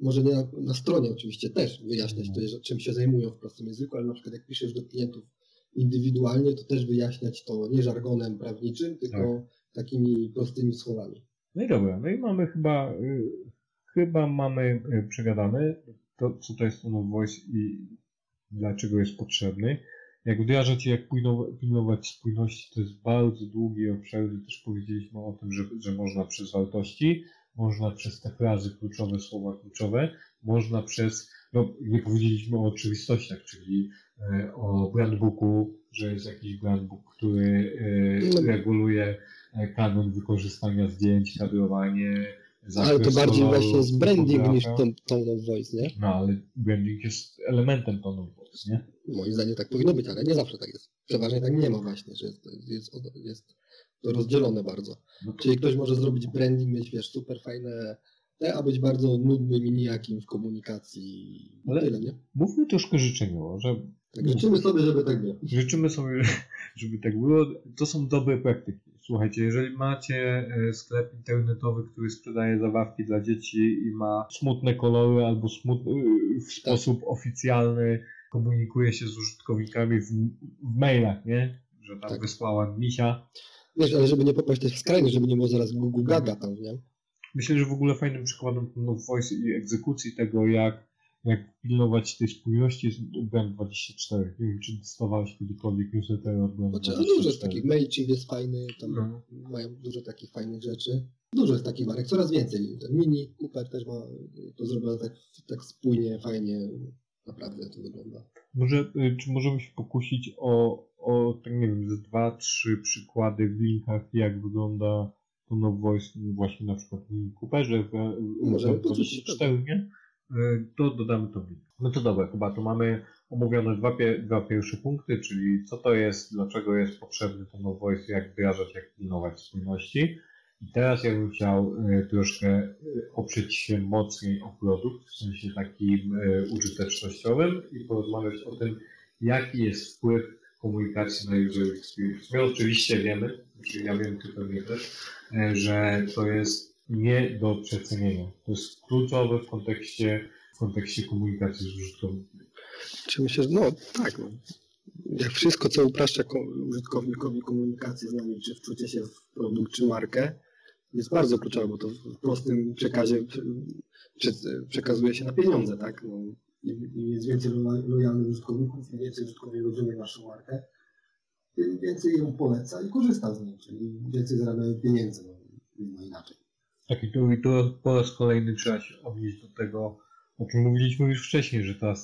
Speaker 2: może nie na, na stronie oczywiście też wyjaśniać to, że- czym się zajmują w prostym języku, ale na przykład jak piszesz do klientów indywidualnie, to też wyjaśniać to nie żargonem prawniczym, tylko takimi prostymi słowami.
Speaker 1: No i dobra, no i mamy chyba, y, chyba mamy y, przegadane to, co to jest Tone Voice i dlaczego jest potrzebny. Jak wdrażać i jak pilnow- pilnować spójności, to jest bardzo długi obszar, gdzie też powiedzieliśmy o tym, że, że można przez wartości, można przez te frazy kluczowe, słowa kluczowe, można przez, no nie powiedzieliśmy o oczywistościach, czyli e, o brandbooku, że jest jakiś brandbook, który
Speaker 2: No.
Speaker 1: e, reguluje e, kanon wykorzystania zdjęć, kadrowanie,
Speaker 2: Ale to bardziej właśnie jest branding niż ton- tone of voice, nie?
Speaker 1: No ale branding jest elementem tone of voice, nie?
Speaker 2: Moim zdaniem tak powinno być, ale nie zawsze tak jest. Przeważnie tak nie ma właśnie, że jest, jest, jest to rozdzielone bardzo.
Speaker 1: No to,
Speaker 2: Czyli ktoś może zrobić branding, mieć wiesz, super fajne te, a być bardzo nudnym i nijakim w komunikacji.
Speaker 1: Ale-
Speaker 2: Tyle, nie?
Speaker 1: mówmy troszkę życzeniowo, że
Speaker 2: Tak życzymy sobie, żeby tak było.
Speaker 1: Życzymy sobie, żeby tak było. To są dobre praktyki. Słuchajcie, jeżeli macie e, sklep internetowy, który sprzedaje zabawki dla dzieci i ma smutne kolory albo smut... e, w sposób oficjalny komunikuje się z użytkownikami w, w mailach, nie? Że tam
Speaker 2: Tak.
Speaker 1: wysłałem misia.
Speaker 2: Wiesz, ale żeby nie popaść też w skrajność, żeby nie było zaraz Google Gaga tam, nie?
Speaker 1: Myślę, że w ogóle fajnym przykładem no, voice i egzekucji tego, jak, jak pilnować tej spójności jest Brand24. Nie wiem, czy dostawałeś kiedykolwiek newsletter od
Speaker 2: Znaczy,
Speaker 1: Brand24.
Speaker 2: ale dużo jest takich, MailChimp jest fajny, tam
Speaker 1: No.
Speaker 2: mają dużo takich fajnych rzeczy. Dużo jest takich marek, coraz więcej. Ten Mini, Cooper też ma to zrobione tak, tak spójnie, fajnie. Naprawdę to wygląda.
Speaker 1: Może, y, czy możemy się pokusić o, o tak nie wiem, ze dwa, trzy przykłady w linkach, jak wygląda of Voice właśnie na przykład w Mini Cooperze, w, w
Speaker 2: porzucić,
Speaker 1: 24, nie? Y, To dodamy to w. No to dobra, chyba tu mamy omówione dwa, pie, dwa pierwsze punkty, czyli co to jest, dlaczego jest potrzebny of Voice, jak wdrażać, jak pilnować spójności. I teraz ja bym chciał y, troszkę y, oprzeć się mocniej o produkt, w sensie takim użytecznościowym i porozmawiać o tym, jaki jest wpływ komunikacji na user experience. My oczywiście wiemy, czyli ja wiem, ty pewnie też, że to jest nie do przecenienia. To jest kluczowe w kontekście, w kontekście komunikacji z użytkownikiem.
Speaker 2: Czy myślę, że no tak. No. Jak wszystko, co upraszcza ko- użytkownikowi komunikację z nami, czy wczucie się w produkt, czy markę, jest bardzo kluczowe, bo to w prostym przekazie prze, przekazuje się na pieniądze, tak? No, im, im jest więcej lo- lojalnych użytkowników, im więcej użytkownik rozumie naszą markę, tym więcej ją poleca i korzysta z niej, czyli więcej zarabiają pieniędzy, no, no inaczej.
Speaker 1: Tak, i tu, i tu po raz kolejny trzeba się odnieść do tego, o czym mówiliśmy już wcześniej, że ta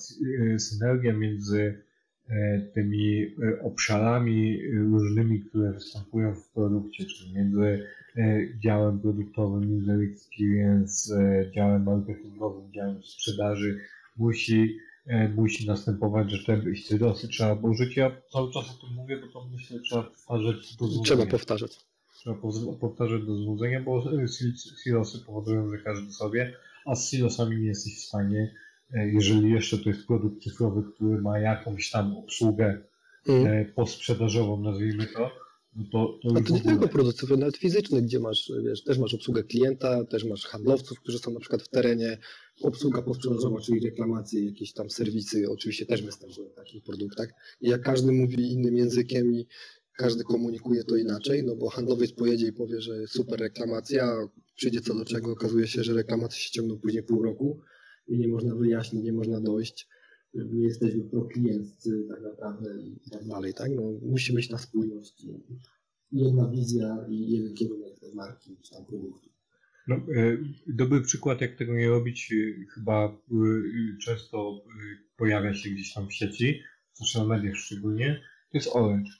Speaker 1: y, synergia między e, tymi e, obszarami e, różnymi, które występują w produkcie, czyli między e, działem produktowym, user experience, działem marketingowym, działem sprzedaży, musi, musi następować, że te silosy trzeba użyć. Ja cały czas o tym mówię, bo to myślę, trzeba powtarzać do
Speaker 2: Trzeba powtarzać.
Speaker 1: Trzeba powtarzać do złudzenia, bo sil- silosy powodują, że każdy sobie, a z silosami nie jesteś w stanie, e, jeżeli jeszcze to jest produkt cyfrowy, który ma jakąś tam obsługę
Speaker 2: Mm.
Speaker 1: posprzedażową, nazwijmy to, no to, to
Speaker 2: A to nie
Speaker 1: ogóle.
Speaker 2: tylko producentów, nawet fizycznych, gdzie masz, wiesz, też masz obsługę klienta, też masz handlowców, którzy są na przykład w terenie, obsługa posprzedażowa, czyli reklamacje, jakieś tam serwisy, oczywiście też występują w takich produktach. I jak każdy mówi innym językiem i każdy komunikuje to inaczej, no bo handlowiec pojedzie i powie, że super reklamacja, przyjdzie co do czego, okazuje się, że reklamacje się ciągną później pół roku i nie można wyjaśnić, nie można dojść. My jesteśmy proklienccy tak naprawdę i tak dalej, tak? No, musi być ta spójność jedna wizja i jeden kierunek tej marki czy tam produktu.
Speaker 1: No, e, dobry przykład, jak tego nie robić, e, chyba e, często pojawia się gdzieś tam w sieci, w social mediach szczególnie, to jest Orange.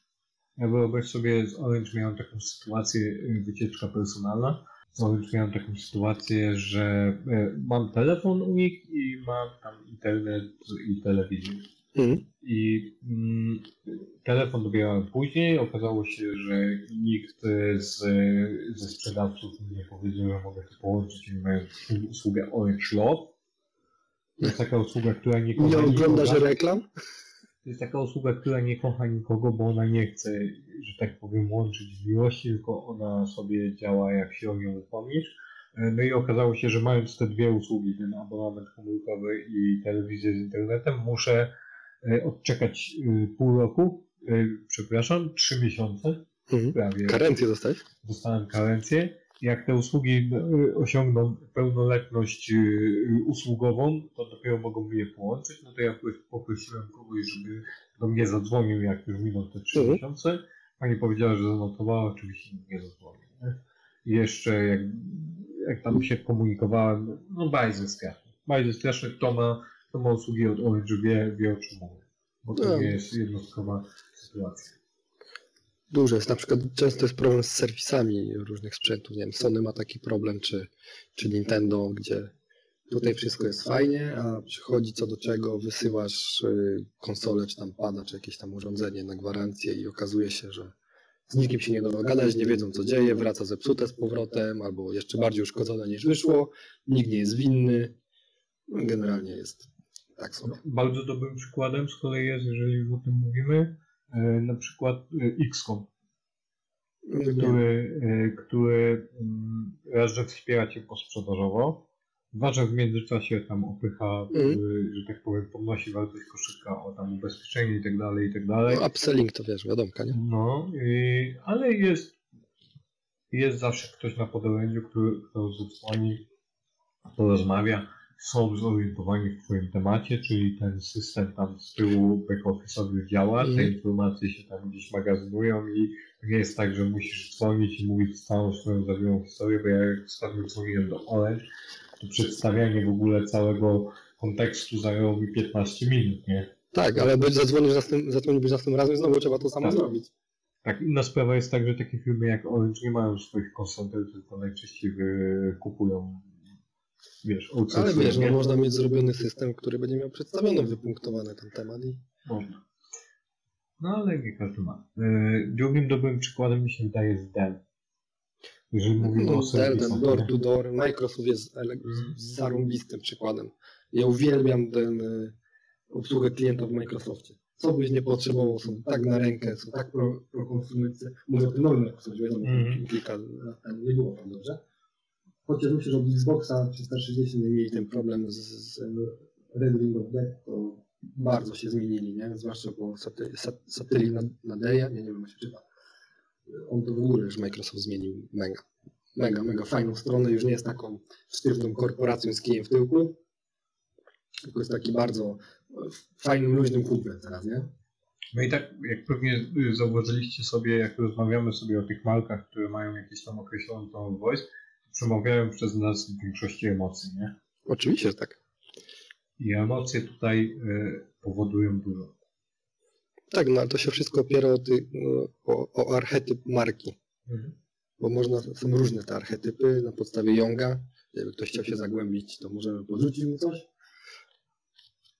Speaker 1: Ja wyobraź sobie, z Orange miałem taką sytuację, e, wycieczka personalna, z Orange miałem taką sytuację, że e, mam telefon u nich i mam tam internet i telewizję.
Speaker 2: Mhm.
Speaker 1: I mm, telefon dobierałem później. Okazało się, że nikt z, ze sprzedawców mi nie powiedział, że mogę to połączyć i mają usługę Orange Love. To jest taka usługa, która nie
Speaker 2: Nie oglądasz reklam?
Speaker 1: To jest taka usługa, która nie kocha nikogo, bo ona nie chce, że tak powiem, łączyć w miłości, tylko ona sobie działa jak się o nią upomnisz. No i okazało się, że mając te dwie usługi, ten abonament komórkowy i telewizję z internetem, muszę e, odczekać e, pół roku, e, przepraszam, trzy miesiące
Speaker 2: Mhm.
Speaker 1: prawie.
Speaker 2: Karencję dostać?
Speaker 1: Dostałem karencję. Jak te usługi e, osiągną pełnoletność e, usługową, to dopiero mogą mnie połączyć. No to ja poprosiłem kogoś, żeby do mnie zadzwonił, jak już miną te trzy
Speaker 2: Mhm.
Speaker 1: miesiące. Pani powiedziała, że zanotowała, oczywiście nie zadzwonił. I jeszcze jak, jak tam się komunikowałem, no bardzo straszne. Bardzo straszne, kto ma, kto ma usługi od Orange wie, wie o czym mówię. Bo to
Speaker 2: No.
Speaker 1: nie jest jednostkowa sytuacja.
Speaker 2: Dużo jest. Na przykład często jest problem z serwisami różnych sprzętów. Nie wiem, Sony ma taki problem, czy, czy Nintendo, gdzie tutaj wszystko jest fajnie, a przychodzi co do czego, wysyłasz y, konsolę, czy tam pada, czy jakieś tam urządzenie na gwarancję i okazuje się, że z nikim się nie da dogadać, nie wiedzą co dzieje, wraca zepsute z powrotem, albo jeszcze bardziej uszkodzone niż wyszło, nikt nie jest winny. No, generalnie jest tak sobie.
Speaker 1: Bardzo dobrym przykładem z kolei jest, jeżeli o tym mówimy, na przykład e, XCOM, który, e, który mm, raz, że wspiera cię posprzedażowo, dwa, że w międzyczasie tam opycha, e, że tak powiem, podnosi wartość koszyka o tam ubezpieczenie i tak dalej, i tak dalej.
Speaker 2: No, upselling to wiesz, wiadomka, nie?
Speaker 1: No, i, ale jest, jest zawsze ktoś na podorędziu, który, kto zadzwoni, porozmawia, są zorientowani w Twoim temacie, czyli ten system tam z tyłu back-office'owy działa, te
Speaker 2: Mhm.
Speaker 1: informacje się tam gdzieś magazynują i nie jest tak, że musisz dzwonić i mówić całą swoją zawiłą historię, bo ja jak ostatnio dzwoniłem do Orange, to przedstawianie w ogóle całego kontekstu zajęło mi 15 minut, nie?
Speaker 2: Tak, ale być zadzwonisz następ, zadzwoniłbyś następnym razem i znowu trzeba to samo
Speaker 1: Tak.
Speaker 2: zrobić.
Speaker 1: Tak, inna sprawa jest tak, że takie firmy jak Orange nie mają swoich konsultantów, tylko najczęściej kupują, wiesz,
Speaker 2: Ale wiesz,
Speaker 1: nie?
Speaker 2: no, można mieć zrobiony system, który będzie miał przedstawiony, wypunktowany ten temat i
Speaker 1: Można. No ale nie każdy ma. Yy, Drugim dobrym przykładem mi się wydaje jest Dell. Jeżeli mówimy
Speaker 2: no,
Speaker 1: o
Speaker 2: Dell,
Speaker 1: serwisach,
Speaker 2: ten door to door, Microsoft jest z- zarąbistym przykładem. Ja uwielbiam ten y, obsługę klienta w Microsoftie. Co byś nie potrzebował, są tak na rękę, są tak pro, prokonsumenccy. Mówię o tym nowym Microsoftie, wiadomo,
Speaker 1: Mhm.
Speaker 2: kilka lat temu nie było tam dobrze. Chociaż myślę, że od Xboxa 360 nie mieli ten problem z, z Red Ring of Death, to bardzo się zmienili, nie? Zwłaszcza po saty, sat, na, na nie, wiem jak się czyta. On to w ogóle już Microsoft zmienił mega. Mega, mega fajną stronę, już nie jest taką sztywną korporacją z kijem w tyłku, tylko jest taki bardzo e, fajnym, luźnym kumplem teraz, nie?
Speaker 1: No i tak, jak pewnie zauważyliście sobie, jak rozmawiamy sobie o tych markach, które mają jakieś tam określoną voice, przemawiają przez nas w większości emocji, nie?
Speaker 2: Oczywiście, że tak.
Speaker 1: I emocje tutaj y, powodują dużo.
Speaker 2: Tak, no ale to się wszystko opiera o, ty, no, o, o archetyp marki. bo można, są różne te archetypy na podstawie Jonga. Jakby ktoś chciał się zagłębić, to możemy podrzucić mu coś.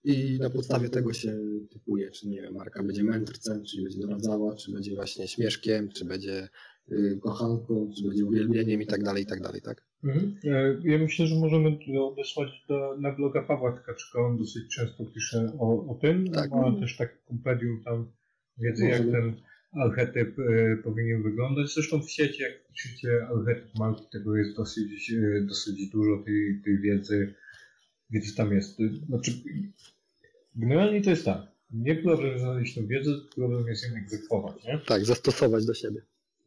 Speaker 2: I na podstawie tego się typuje, czy nie wiem, marka będzie mędrcem, czy będzie doradzała, czy będzie właśnie śmieszkiem, czy będzie y, kochanką, czy będzie uwielbieniem i tak dalej, i tak dalej, tak?
Speaker 1: Mhm. E, Ja myślę, że możemy odesłać do, na bloga Pawła Tkaczyka, on dosyć często pisze o, o tym,
Speaker 2: Tak.
Speaker 1: ma też takie kompendium tam wiedzy, jak ten archetyp e, powinien wyglądać. Zresztą w sieci, jak piszecie archetyp marki, tego jest dosyć, e, dosyć dużo tej, tej wiedzy, wiedzy tam jest. Znaczy, generalnie to jest tak, nie problem znaleźć tą wiedzę, problem jest ją egzekwować, nie?
Speaker 2: Tak, zastosować do siebie.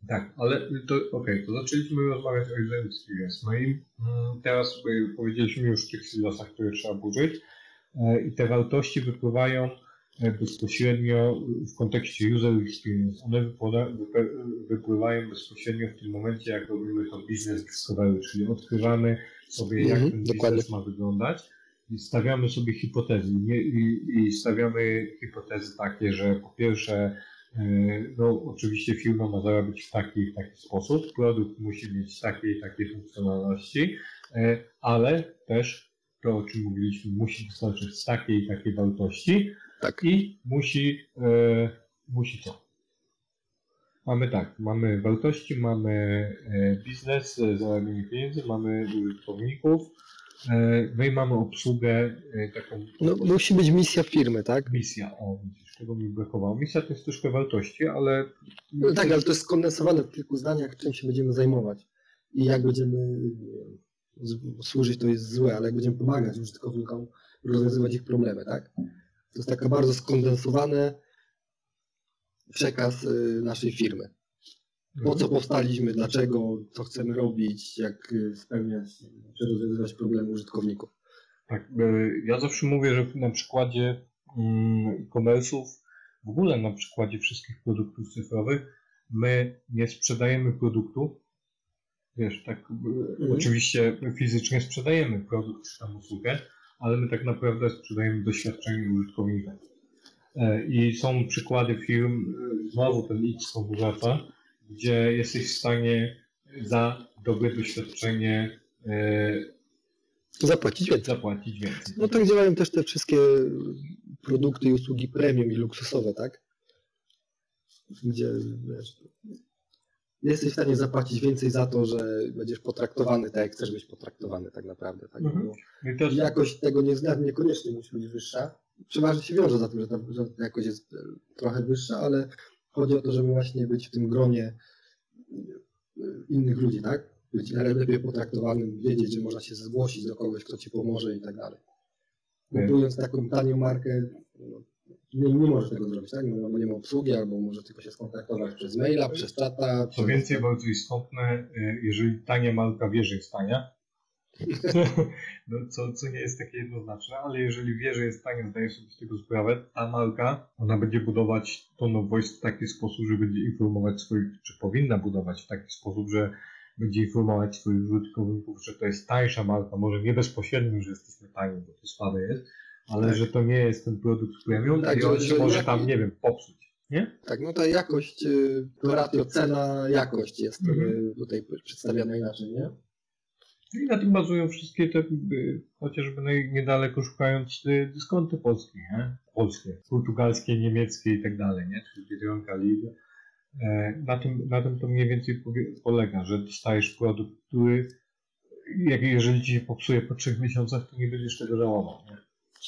Speaker 1: Tak, ale to okej, to zaczęliśmy rozmawiać o user experience. No i mm, teraz y, powiedzieliśmy już o tych silosach, które trzeba burzyć e, i te wartości wypływają e, bezpośrednio w kontekście user experience. One wypływają bezpośrednio w tym momencie, jak robimy to business discovery, czyli odkrywamy sobie, jak
Speaker 2: Mhm,
Speaker 1: ten
Speaker 2: dokładnie.
Speaker 1: biznes ma wyglądać i stawiamy sobie hipotezy. Nie, i, I stawiamy hipotezy takie, że po pierwsze E, No, oczywiście firma ma zarabiać w taki i taki sposób, produkt musi mieć takie i takie funkcjonalności, e, ale też to, o czym mówiliśmy, musi dostarczać takiej i takiej wartości
Speaker 2: Tak.
Speaker 1: I musi, e, musi co? Mamy tak, mamy wartości, mamy biznes, zarabianie pieniędzy, mamy użytkowników, e, i mamy obsługę e, taką
Speaker 2: No, musi być misja firmy, tak?
Speaker 1: misja. O, widzisz, tego mi brakowało. Misja to jest troszkę wartości, ale
Speaker 2: No tak, ale to jest skondensowane w kilku zdaniach, czym się będziemy zajmować. I jak będziemy służyć, to jest złe, ale jak będziemy pomagać użytkownikom rozwiązywać ich problemy, tak? To jest taka bardzo skondensowany przekaz y, naszej firmy. Po co powstaliśmy, dlaczego, co chcemy robić, jak y, spełniać, czy rozwiązywać problemy użytkowników.
Speaker 1: Tak, e, ja zawsze mówię, że na przykładzie mm, e-commerce'ów, w ogóle na przykładzie wszystkich produktów cyfrowych, my nie sprzedajemy produktu. Wiesz, tak, e,
Speaker 2: Mhm.
Speaker 1: oczywiście fizycznie sprzedajemy produkt czy tam usługę, ale my tak naprawdę sprzedajemy doświadczenie użytkownika. E, I są przykłady firm, znowu ten X wraca, gdzie jesteś w stanie za dobre doświadczenie e,
Speaker 2: Zapłacić więcej.
Speaker 1: zapłacić więcej.
Speaker 2: No tak działają też te wszystkie produkty i usługi premium i luksusowe, tak? Gdzie wiesz, jesteś w stanie zapłacić więcej za to, że będziesz potraktowany tak, jak chcesz być potraktowany tak naprawdę. Tak?
Speaker 1: Mhm. Też,
Speaker 2: jakość tego niekoniecznie musi być wyższa. Przeważnie się wiąże za tym, że ta, że ta jakość jest e, trochę wyższa, ale chodzi o to, żeby właśnie być w tym gronie e, innych ludzi, tak? Być lepiej potraktowanym, wiedzieć, że można się zgłosić do kogoś, kto ci pomoże i tak dalej. Kupując taką tanią markę, no, nie, nie może tego zrobić, tak? No, bo nie ma obsługi, albo może tylko się skontaktować przez maila, przez czata.
Speaker 1: co
Speaker 2: przez-
Speaker 1: więcej, bardzo istotne, y, jeżeli tania marka wie, że jest tania, no, co, co nie jest takie jednoznaczne, ale jeżeli wie, że jest tania, zdaje sobie z tego sprawę, ta marka, ona będzie budować tone of voice w taki sposób, że będzie informować swoich, czy powinna budować w taki sposób, że będzie informować swoich użytkowników, że to jest tańsza marka, może nie bezpośrednio, że jesteśmy tani, bo to słabe jest, ale
Speaker 2: Tak.
Speaker 1: że to nie jest ten produkt premium
Speaker 2: Tak,
Speaker 1: i
Speaker 2: że-
Speaker 1: on się
Speaker 2: że
Speaker 1: może tam, nie wiem, popsuć, nie?
Speaker 2: Tak, no ta jakość, y, to ratio cena, jakość jest
Speaker 1: Mhm.
Speaker 2: y, tutaj przedstawiana inaczej, nie?
Speaker 1: I na tym bazują wszystkie te, y, chociażby niedaleko szukając y, dyskonty polskie, nie? Polskie, portugalskie, niemieckie i tak dalej, nie? Czyli Biedronka, Lidl. E, Na tym, na tym to mniej więcej polega, że dostajesz produkt, który jak, jeżeli ci się popsuje po trzech miesiącach, to nie będziesz tego żałował, nie?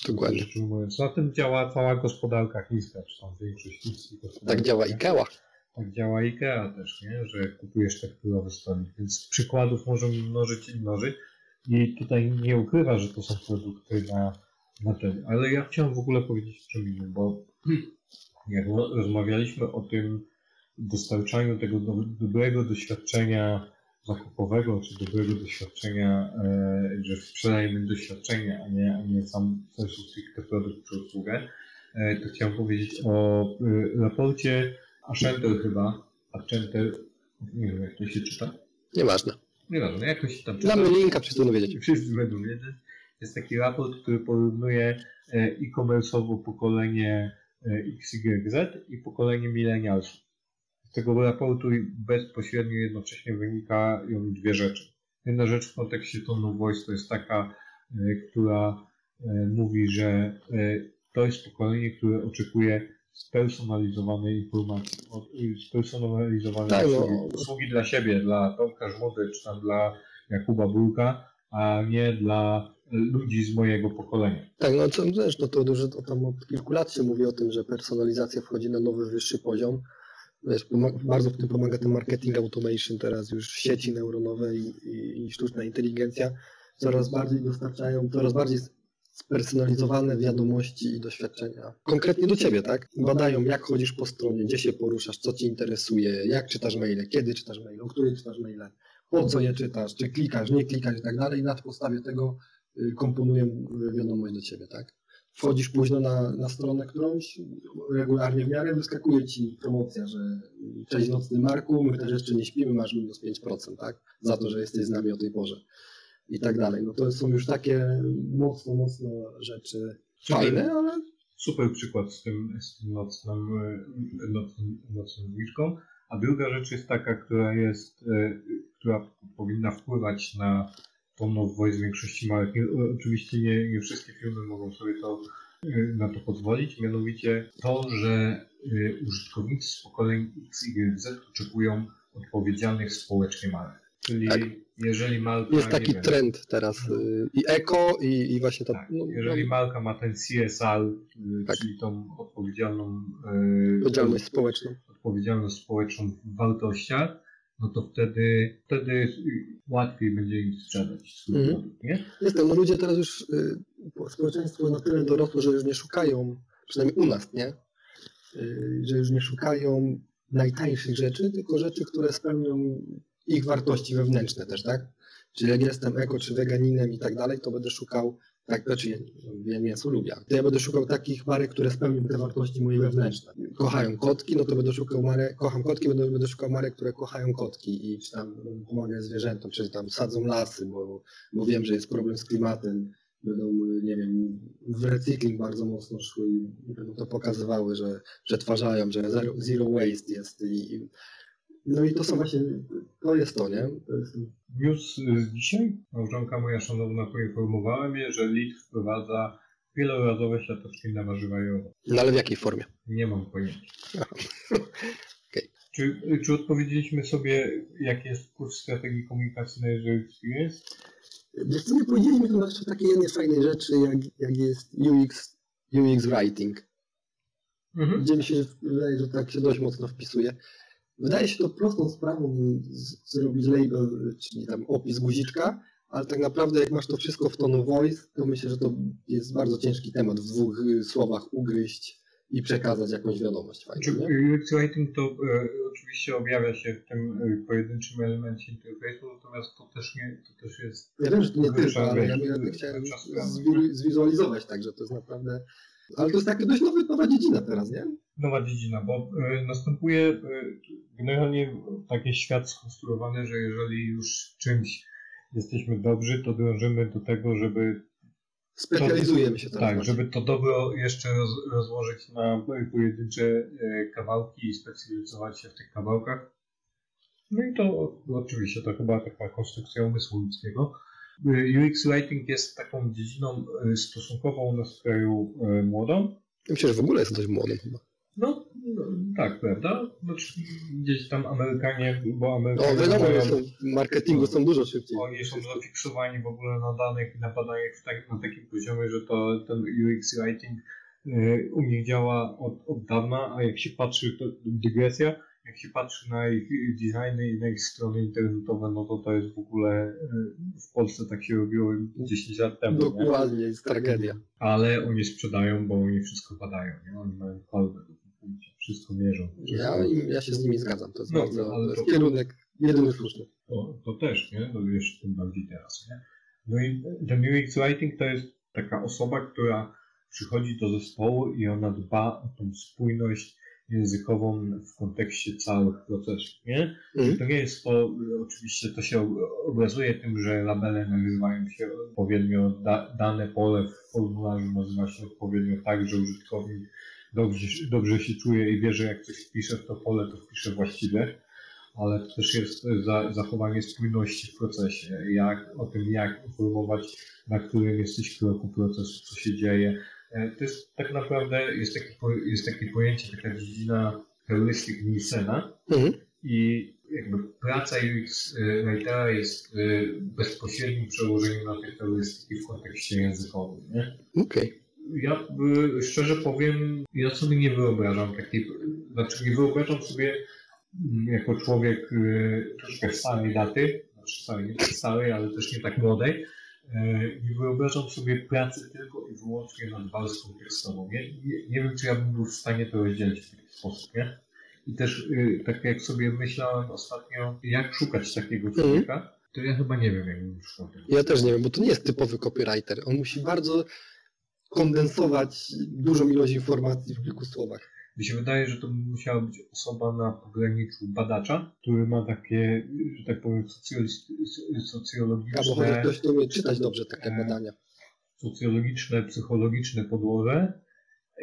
Speaker 2: Dokładnie.
Speaker 1: Na tym działa cała gospodarka chińska, czy tam większość chińskich gospodarek.
Speaker 2: Tak działa? IKEA.
Speaker 1: Tak działa IKEA też, nie? że kupujesz tekturowy stolik, więc przykładów możemy mnożyć i mnożyć i tutaj nie ukrywa, że to są produkty na, na ten, ale ja chciałem w ogóle powiedzieć czym innym, bo jak ro- rozmawialiśmy o tym dostarczaniu tego do, dobrego doświadczenia zakupowego, czy dobrego doświadczenia, e, że sprzedajemy doświadczenie, a nie, a nie sam sensu stricte produkt czy usługę, e, to chciałem powiedzieć o e, raporcie Ashenter chyba, Ashenter, nie wiem jak to się czyta,
Speaker 2: Nieważne.
Speaker 1: nieważne, jak to się tam czyta.
Speaker 2: Damy linka, wszyscy będą wiedzieć.
Speaker 1: Wszyscy będą wiedzieć. Jest taki raport, który porównuje e, e-commerce'owo pokolenie e, XYZ i pokolenie millennialsów. Z tego raportu bezpośrednio jednocześnie wynikają dwie rzeczy. Jedna rzecz w kontekście tone of voice to jest taka, e, która mówi, że to jest pokolenie, które oczekuje spersonalizowanej informacji, spersonalizowanej
Speaker 2: Tak, no.
Speaker 1: usługi, usługi dla siebie, dla Tomka Żmody, czy tam dla Jakuba Burka, a nie dla e, ludzi z mojego pokolenia.
Speaker 2: Tak, no co wiesz, no to już od, tam od kilku lat się mówi o tym, że personalizacja wchodzi na nowy, wyższy poziom. Wiesz, pomaga, bardzo w tym pomaga ten marketing automation teraz, już sieci neuronowe i, i, i sztuczna inteligencja coraz bardziej dostarczają, coraz bardziej spersonalizowane wiadomości i doświadczenia. Konkretnie do ciebie, tak? Badają, jak chodzisz po stronie, gdzie się poruszasz, co ci interesuje, jak czytasz maile, kiedy czytasz maile, o których czytasz maile, po co je czytasz, czy klikasz, nie klikasz i tak dalej. Na podstawie tego y, komponuję y, wiadomość do ciebie, tak? Wchodzisz późno na, na stronę którąś, regularnie w miarę wyskakuje ci promocja, że y, cześć nocny Marku, my też jeszcze nie śpimy, masz minus 5%, tak? Za to, że jesteś z nami o tej porze. I tak dalej. No to są już takie mocno, mocno rzeczy fajne, ale
Speaker 1: Super przykład z tym, z tym nocnym, e, nocnym, nocnym zniżką. A druga rzecz jest taka, która jest, e, która powinna wpływać na tone of voice większości marek. Nie- Oczywiście nie, nie wszystkie firmy mogą sobie to y, na to pozwolić, mianowicie to, że y, użytkownicy z pokoleń X, Y, Z oczekują odpowiedzialnych społecznie marek. Czyli
Speaker 2: Tak.
Speaker 1: Jeżeli marka,
Speaker 2: Jest taki
Speaker 1: wiem,
Speaker 2: trend teraz y, i eko i, i właśnie to.
Speaker 1: Tak,
Speaker 2: no,
Speaker 1: jeżeli
Speaker 2: no,
Speaker 1: marka ma ten CSR, y,
Speaker 2: Tak.
Speaker 1: czyli tą odpowiedzialną, y,
Speaker 2: odpowiedzialność społeczną.
Speaker 1: odpowiedzialność społeczną w wartościach, no to wtedy, wtedy łatwiej będzie im sprzedać
Speaker 2: Mhm.
Speaker 1: nie?
Speaker 2: Jestem, no ludzie teraz już, po- społeczeństwo na tyle dorosło, że już nie szukają, przynajmniej u nas, nie? Że już nie szukają najtańszych rzeczy, tylko rzeczy, które spełnią ich wartości wewnętrzne też, tak? Czyli jak jestem eko czy weganinem i tak dalej, to będę szukał, tak, znaczy ja, mięso lubię, to ja będę szukał takich marek, które spełnią te wartości moje wewnętrzne. Kochają kotki, no to będę szukał marek, kocham kotki, będę, będę szukał marek, które kochają kotki i czy tam pomagają zwierzętom, czy tam sadzą lasy, bo, bo wiem, że jest problem z klimatem, będą, nie wiem, w recykling bardzo mocno szły i będą to pokazywały, że przetwarzają, że zero, zero waste jest i, i no i to są właśnie, to jest to, nie? To jest,
Speaker 1: News z dzisiaj. Małżonka moja szanowna poinformowała mnie, że Lidl wprowadza wielorazowe siateczki na warzywa i owoce.
Speaker 2: no ale w jakiej formie?
Speaker 1: Nie mam pojęcia.
Speaker 2: Okej.
Speaker 1: Czy, czy odpowiedzieliśmy sobie, jaki jest kurs strategii komunikacyjnej User Experience?
Speaker 2: Wiesz co, nie powiedzieliśmy chyba jeszcze takiej jednej fajnej rzeczy, jak, jak jest UX, UX writing.
Speaker 1: Mhm.
Speaker 2: gdzie mi się wydaje, że tak się dość mocno wpisuje. Wydaje się to prostą sprawą zrobić label, czyli tam opis guziczka, ale tak naprawdę jak masz to wszystko w tonu voice, to myślę, że to jest bardzo ciężki temat w dwóch y, słowach ugryźć i przekazać jakąś wiadomość fajną.
Speaker 1: Czy
Speaker 2: Nie?
Speaker 1: UX Writing to e, oczywiście objawia się w tym e, pojedynczym elemencie interfejsu, natomiast to też nie, to też jest
Speaker 2: Ja wiem, że to nie tylko, ale ja, ja chciałem zwizualizować tak, że to jest naprawdę... Ale to jest taka dość nowa, nowa dziedzina teraz, nie?
Speaker 1: nowa dziedzina, bo e, następuje e, generalnie taki świat skonstruowany, że jeżeli już czymś jesteśmy dobrzy, to dążymy do tego, żeby
Speaker 2: Specjalizujemy się teraz.
Speaker 1: tak,
Speaker 2: bardziej.
Speaker 1: żeby to dobro jeszcze roz, rozłożyć na pojedyncze e, kawałki i specjalizować się w tych kawałkach. No i to oczywiście to chyba taka konstrukcja umysłu ludzkiego. E, UX Writing jest taką dziedziną e, stosunkowo u nas w kraju e, młodą,
Speaker 2: Myślę, że w ogóle jest dość młodym chyba.
Speaker 1: no, no tak, prawda? Znaczy, gdzieś tam Amerykanie, bo
Speaker 2: No
Speaker 1: Amerykanie
Speaker 2: wiadomo,
Speaker 1: mają,
Speaker 2: są, w marketingu są dużo szybciej.
Speaker 1: oni są zafiksowani w ogóle na danych i na badaniach tak, na takim poziomie, że to ten UX writing y, u nich działa od, od dawna, a jak się patrzy, to dygresja, jak się patrzy na ich designy i na ich strony internetowe, no to to jest w ogóle y, w Polsce tak się robiło 10 lat temu. nie?
Speaker 2: Dokładnie, jest tragedia.
Speaker 1: Ale oni sprzedają, bo oni wszystko badają, nie? Oni mają chwałę, wszystko mierzą.
Speaker 2: Ja,
Speaker 1: Wszystko-
Speaker 2: ja się z nimi zgadzam. To jest
Speaker 1: No,
Speaker 2: bardzo
Speaker 1: ale
Speaker 2: to jest
Speaker 1: to-
Speaker 2: kierunek jedyny słuszny.
Speaker 1: To, to też, nie? No jeszcze tym bardziej teraz, nie? No i ten UX Writing to jest taka osoba, która przychodzi do zespołu i ona dba o tą spójność językową w kontekście całych procesów, nie?
Speaker 2: Mhm.
Speaker 1: To nie jest to, oczywiście to się ob- obrazuje tym, że labele nazywają się odpowiednio, da, dane pole w formularzu nazywa się odpowiednio tak, że użytkownik dobrze, dobrze się czuje i wie, że jak coś wpisze w to pole, to wpisze właściwie, ale to też jest za, zachowanie spójności w procesie, jak, o tym jak informować, na którym jesteś kroku procesu, co się dzieje. E, To jest tak naprawdę, jest takie, jest takie pojęcie, taka dziedzina heurystyk Nielsena,
Speaker 2: Mhm.
Speaker 1: i jakby praca UX y, writera jest y, bezpośrednim przełożeniem na te heurystyki w kontekście językowym. Nie?
Speaker 2: Okej.
Speaker 1: Ja y, szczerze powiem, ja sobie nie wyobrażam takiej, znaczy nie wyobrażam sobie mm, jako człowiek troszkę starej daty, znaczy starej, nie starej, ale też nie tak młodej, nie wyobrażam sobie pracy tylko wyłącznie nad warstwą tekstową. Nie, nie, nie wiem, czy ja bym był w stanie to rozdzielić w taki sposób, nie? I też y, tak jak sobie myślałem ostatnio, jak szukać takiego człowieka, to ja chyba nie wiem, jak bym szukał tego.
Speaker 2: Ja też nie wiem, bo to nie jest typowy copywriter. On musi bardzo kondensować dużą ilość informacji w kilku słowach.
Speaker 1: Mi się wydaje, że to musiała być osoba na pograniczu badacza, który ma takie, że tak powiem, socjolist-
Speaker 2: Albo chociaż
Speaker 1: socjologiczne,
Speaker 2: ktoś, kto umie czytać dobrze takie
Speaker 1: E,
Speaker 2: badania.
Speaker 1: Socjologiczne, psychologiczne podłoże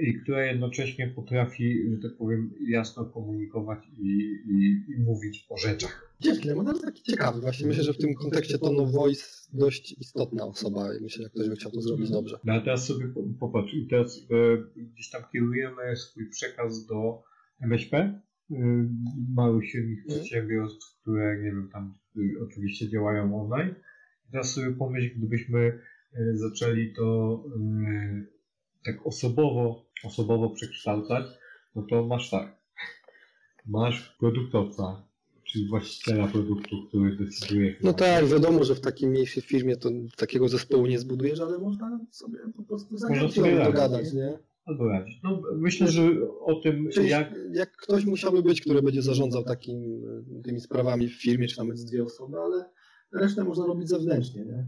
Speaker 1: i która jednocześnie potrafi, że tak powiem, jasno komunikować i, i, i mówić o rzeczach.
Speaker 2: Dzięki, no to taki ciekawy. Właśnie myślę, że w tym kontekście tone of voice dość istotna osoba i myślę, że ktoś by chciał to zrobić dobrze.
Speaker 1: No a teraz sobie po- popatrz, i teraz e, gdzieś tam kierujemy swój przekaz do MŚP, e, małych, średnich
Speaker 2: Mhm.
Speaker 1: przedsiębiorstw, które, nie wiem, tam e, oczywiście działają online. I teraz sobie pomyśl, gdybyśmy zaczęli to e, tak osobowo, osobowo przekształcać, no to masz tak, masz produktowca, czyli właściciela produktu, który decyduje.
Speaker 2: No tak, wiadomo, że w takiej mniejszej firmie to takiego zespołu nie zbudujesz, ale można sobie po prostu
Speaker 1: sobie radzić,
Speaker 2: dogadać, nie?
Speaker 1: Albo radzić. No, myślę, że o tym,
Speaker 2: Czyli
Speaker 1: jak
Speaker 2: jak... ktoś musiałby być, który będzie zarządzał takim, tymi sprawami w firmie, czy nawet z dwie osoby, ale resztę można robić zewnętrznie, nie?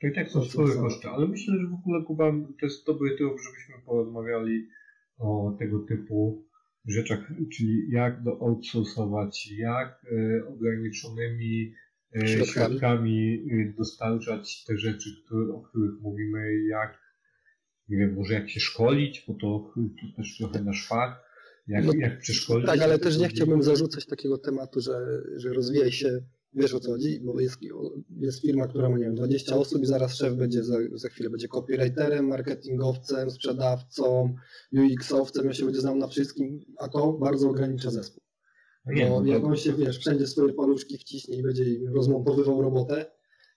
Speaker 1: To i tak są swoje
Speaker 2: same.
Speaker 1: koszty, ale myślę, że w ogóle Kuba to jest dobry trop, żebyśmy porozmawiali o tego typu rzeczach, czyli jak do outsourcować, jak e, ograniczonymi e,
Speaker 2: Środkami.
Speaker 1: środkami e, dostarczać te rzeczy, które, o których mówimy, jak nie wiem, może jak się szkolić, bo to, to też trochę nasz fach, jak,
Speaker 2: No,
Speaker 1: jak przeszkolić.
Speaker 2: Tak, ale też nie chciałbym zarzucać takiego tematu, że, że rozwijaj się, wiesz o co chodzi, bo jest, jest firma, która ma, nie wiem, 20 osób i zaraz szef będzie, za, za chwilę będzie copywriterem, marketingowcem, sprzedawcą, UX-owcem, ja się będzie znał na wszystkim, a to bardzo ogranicza zespół.
Speaker 1: No
Speaker 2: Bo
Speaker 1: no
Speaker 2: jak on się, wiesz, wszędzie swoje paluszki wciśnie i będzie rozmontowywał robotę,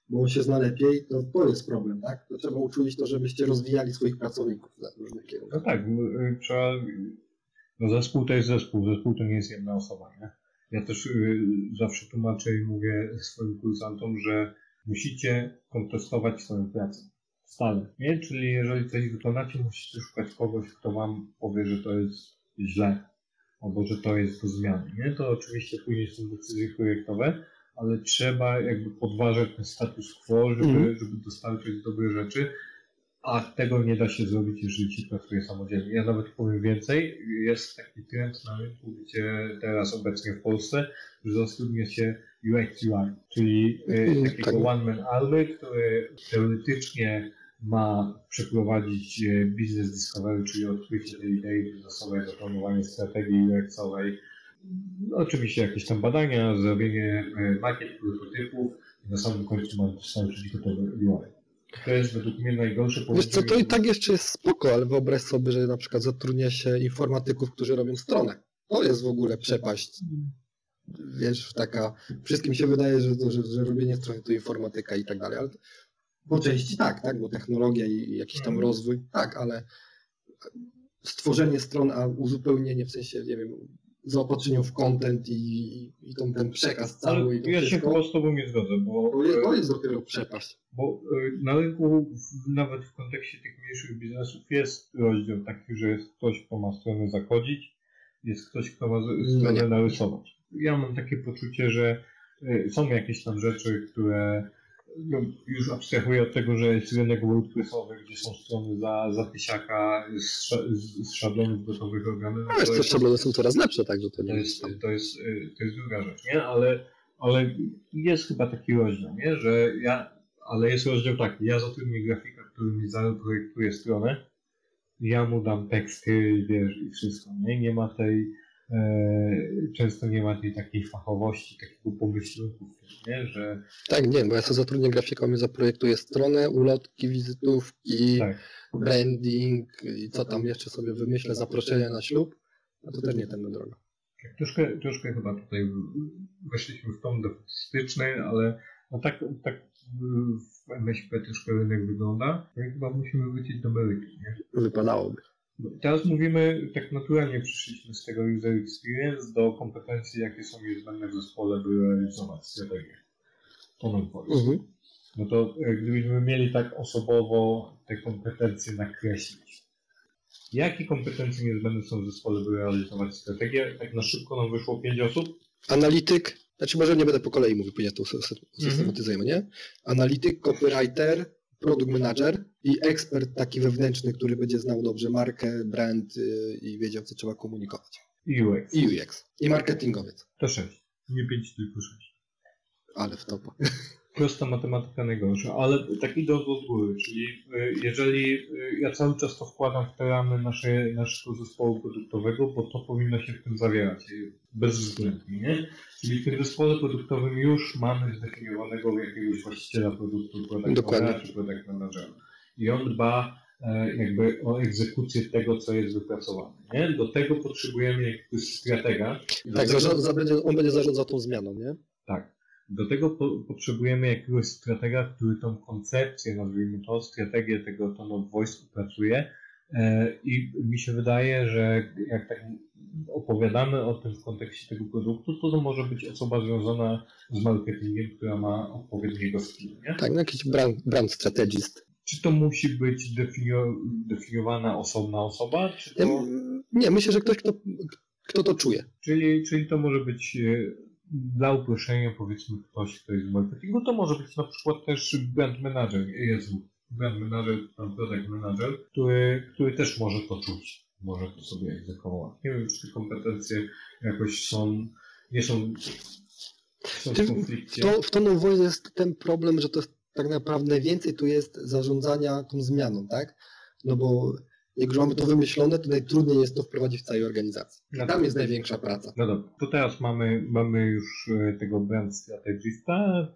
Speaker 2: bo on się zna lepiej, to to jest problem, tak? To trzeba uczulić to, żebyście rozwijali swoich pracowników na różnych
Speaker 1: No
Speaker 2: kierunkach.
Speaker 1: tak, m- y, trzeba. No zespół to jest zespół, zespół to nie jest jedna osoba, nie? Ja też y, zawsze tłumaczę i mówię swoim kursantom, że musicie kontestować swoją pracę. Stale. Nie? Czyli jeżeli coś wykonacie, musicie szukać kogoś, kto wam powie, że to jest źle, albo że to jest do zmiany. Nie? To oczywiście później są decyzje projektowe, ale trzeba jakby podważać ten status quo, żeby,
Speaker 2: Mhm.
Speaker 1: żeby dostarczyć dobre rzeczy. A tego nie da się zrobić, jeżeli się pracuje samodzielnie. Ja nawet powiem więcej, jest taki trend na rynku, gdzie teraz obecnie w Polsce, że zatrudnia się UX UI, czyli
Speaker 2: Mm,
Speaker 1: takiego
Speaker 2: tak.
Speaker 1: one man army, który teoretycznie ma przeprowadzić e, business discovery, czyli odkrycie tej idei biznesowej, zaplanowanie strategii UX-owej, no, oczywiście jakieś tam badania, zrobienie e, makiet, prototypów i na samym końcu ma dostarczyć gotowe UI. Jest według mnie najgorsze
Speaker 2: Wiesz co, to i tak jeszcze jest spoko, ale wyobraź sobie, że na przykład zatrudnia się informatyków, którzy robią stronę. To jest w ogóle przepaść. Wiesz, taka, wszystkim się wydaje, że, to, że, że robienie strony to informatyka i tak dalej, ale po części tak, tak, bo technologia i jakiś tam rozwój, tak, ale stworzenie stron, a uzupełnienie w sensie, nie wiem, zaopatrzeniu w content i, i tą, ten przekaz cały
Speaker 1: Ale
Speaker 2: i to
Speaker 1: ja się
Speaker 2: wszystko,
Speaker 1: chyba z Tobą nie zgodzę, bo,
Speaker 2: to jest, to jest dopiero przepaść.
Speaker 1: bo e, na rynku, nawet w kontekście tych mniejszych biznesów, jest rozdział taki, że jest ktoś, kto ma stronę zachodzić, jest ktoś, kto ma
Speaker 2: No
Speaker 1: stronę
Speaker 2: nie.
Speaker 1: narysować. Ja mam takie poczucie, że e, są jakieś tam rzeczy, które no, już abstrahuję od tego, że jest rynek WordPressowy, gdzie są strony za, za tysiaka z, z, z szablonów gotowych robione.
Speaker 2: No jest też szablony są coraz lepsze, także to nie
Speaker 1: To jest, to jest, y, to jest druga rzecz, nie? Ale, ale jest chyba taki rozdział, nie? Że ja, ale jest rozdział taki, ja zatrudnię grafika, który mi zaprojektuje stronę, ja mu dam teksty, wiesz, i wszystko, nie? Nie ma tej, często nie ma tej takiej fachowości, takiego pomyślunku, w tym, nie? Że
Speaker 2: Tak, nie, bo ja sobie zatrudnię grafika, on mi zaprojektuje stronę, ulotki, wizytówki,
Speaker 1: tak,
Speaker 2: branding i co tam jeszcze sobie wymyślę, zaproszenia na ślub, a to też nie tędy droga.
Speaker 1: tak troszkę, troszkę chyba tutaj weszliśmy w tom defetystyczny, ale no tak, tak w MŚP troszkę rynek wygląda, no i chyba musimy wrócić do meritum, nie?
Speaker 2: Wypadałoby.
Speaker 1: Teraz mówimy, tak naturalnie przyszliśmy z tego user experience do kompetencji, jakie są niezbędne w zespole, by realizować strategię. To nam powiedz.
Speaker 2: Mhm.
Speaker 1: No to e, gdybyśmy mieli tak osobowo te kompetencje nakreślić. Jakie kompetencje niezbędne są w zespole, by realizować strategię? Tak na szybko nam wyszło pięć osób.
Speaker 2: Analityk, znaczy może nie będę po kolei mówił, później to sy- sy- systematyzujemy, nie? Analityk, copywriter, product manager i ekspert taki wewnętrzny, który będzie znał dobrze markę, brand y, i wiedział, co trzeba komunikować.
Speaker 1: I UX.
Speaker 2: I UX. I marketingowiec.
Speaker 1: To sześć. Nie pięć, tylko sześć.
Speaker 2: Ale w topa.
Speaker 1: Prosta matematyka najgorsza, ale tak idąc od góry, czyli y, jeżeli y, ja cały czas to wkładam w te ramy nasze, naszego zespołu produktowego, bo to powinno się w tym zawierać, bezwzględnie, nie? Czyli w tym zespole produktowym już mamy zdefiniowanego jakiegoś właściciela produktu, product czy product managera. I on dba e, jakby o egzekucję tego, co jest wypracowane, nie? Do tego potrzebujemy jakiegoś stratega.
Speaker 2: Tak,
Speaker 1: tego-
Speaker 2: zarząd, za, będzie, on będzie zarządzał tą zmianą, nie?
Speaker 1: tak. Do tego po, potrzebujemy jakiegoś stratega, który tą koncepcję, nazwijmy to, strategię tego tone of voice opracuje. E, I mi się wydaje, że jak tak opowiadamy o tym w kontekście tego produktu, to to może być osoba związana z marketingiem, która ma odpowiedniego skill.
Speaker 2: Tak, no jakiś brand, brand strategist.
Speaker 1: Czy to musi być definio, definiowana osobna osoba, to,
Speaker 2: nie, myślę, że ktoś, kto, kto to czuje.
Speaker 1: czyli, czyli to może być e, dla uproszczenia powiedzmy ktoś, kto jest z marketingu, to może być na przykład też brand manager, Jezu, brand manager, tam product manager, który, który też może to czuć, może to sobie egzekwować. Nie wiem, czy te kompetencje jakoś są, nie są, są w konflikcie.
Speaker 2: To, w Tone of jest ten problem, że to jest tak naprawdę więcej tu jest zarządzania tą zmianą, tak? No bo jak już mamy to wymyślone, to najtrudniej jest to wprowadzić w całej organizacji.
Speaker 1: No
Speaker 2: Tam
Speaker 1: tak.
Speaker 2: jest największa praca.
Speaker 1: No dobra, to teraz mamy, mamy już e, tego brand strategista,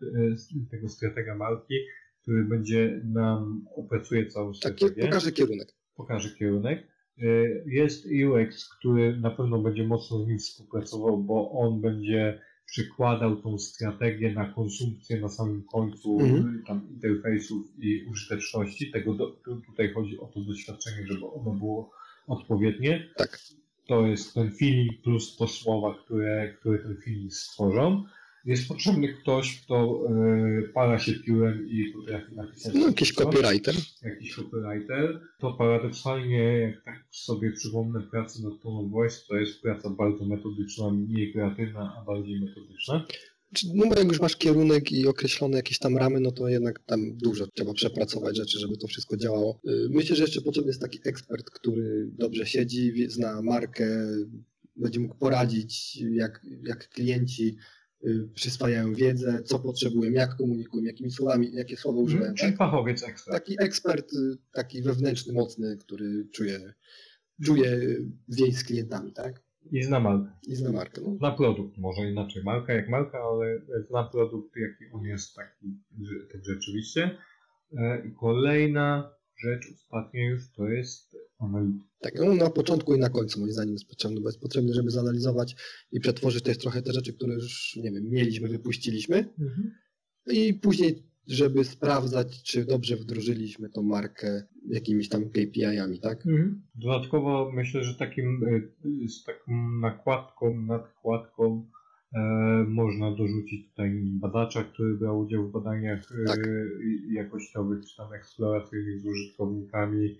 Speaker 1: e, tego stratega marki, który będzie nam opracuje całą
Speaker 2: Tak,
Speaker 1: strategię.
Speaker 2: pokaże kierunek.
Speaker 1: pokaże kierunek. Y, Jest UX, który na pewno będzie mocno z nim współpracował, bo on będzie przykładał tą strategię na konsumpcję na samym końcu
Speaker 2: Mhm.
Speaker 1: y, tam interfejsów i użyteczności. Tego do, tu- tutaj chodzi o to doświadczenie, żeby ono było odpowiednie.
Speaker 2: Tak.
Speaker 1: To jest ten feeling plus to słowa, które, które ten feeling stworzą. Jest potrzebny ktoś, kto y, para się piórem i potrafi napisać
Speaker 2: No, jakiś
Speaker 1: coś
Speaker 2: copywriter.
Speaker 1: jakiś copywriter, to paradoksalnie, jak tak sobie przypomnę pracę nad of Voice, to jest praca bardzo metodyczna, mniej kreatywna, a bardziej metodyczna.
Speaker 2: Czy- No bo jak już masz kierunek i określone jakieś tam ramy, no to jednak tam dużo trzeba przepracować rzeczy, żeby to wszystko działało. Y, Myślę, że jeszcze potrzebny jest taki ekspert, który dobrze siedzi, zna markę, będzie mógł poradzić, jak, jak klienci przyswajają wiedzę, co potrzebują, jak komunikują, jakimi słowami, jakie słowa używają.
Speaker 1: Czyli
Speaker 2: Tak?
Speaker 1: fachowiec ekspert.
Speaker 2: Taki ekspert, y, taki wewnętrzny, mocny, który czuje, czuje więź z klientami, tak?
Speaker 1: I zna markę.
Speaker 2: I zna markę. No.
Speaker 1: Zna produkt, może inaczej marka jak marka, ale zna produkt, jaki on jest taki, tak rzeczywiście. E, I kolejna rzecz, ostatnia już, to jest.
Speaker 2: Tak, no na początku i na końcu moim zdaniem jest potrzebny, bo jest potrzebny, żeby zanalizować i przetworzyć też trochę te rzeczy, które już, nie wiem, mieliśmy, wypuściliśmy. I później, żeby sprawdzać, czy dobrze wdrożyliśmy tą markę jakimiś tam KPI-ami, tak?
Speaker 1: Dodatkowo myślę, że takim y, z taką nakładką, nadkładką e, można dorzucić tutaj badacza, który brał udział w badaniach e,
Speaker 2: Tak.
Speaker 1: i- jakościowych czy tam eksploracyjnych z użytkownikami,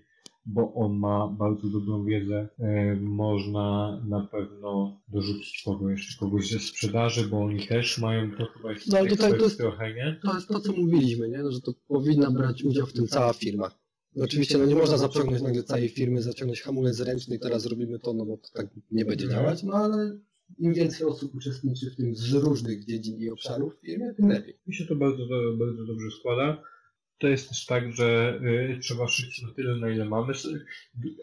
Speaker 1: bo on ma bardzo dobrą wiedzę. E, można na pewno dorzucić kogo jeszcze, kogoś ze sprzedaży, bo oni też mają to chyba jest
Speaker 2: No, ale tutaj to
Speaker 1: ekspert
Speaker 2: jest-
Speaker 1: trochę, nie?
Speaker 2: To jest to, co mówiliśmy, nie? No, że to powinna brać udział w tym cała firma. Oczywiście no nie można zaciągnąć nagle całej firmy, zaciągnąć hamulec ręczny i teraz robimy to, no bo to tak nie będzie
Speaker 1: Mhm.
Speaker 2: działać, no ale im więcej osób uczestniczy w tym z różnych dziedzin i obszarów w firmie, tym lepiej.
Speaker 1: Mi się to bardzo, bardzo dobrze składa. To jest też tak, że y, trzeba szyć na tyle, na ile mamy.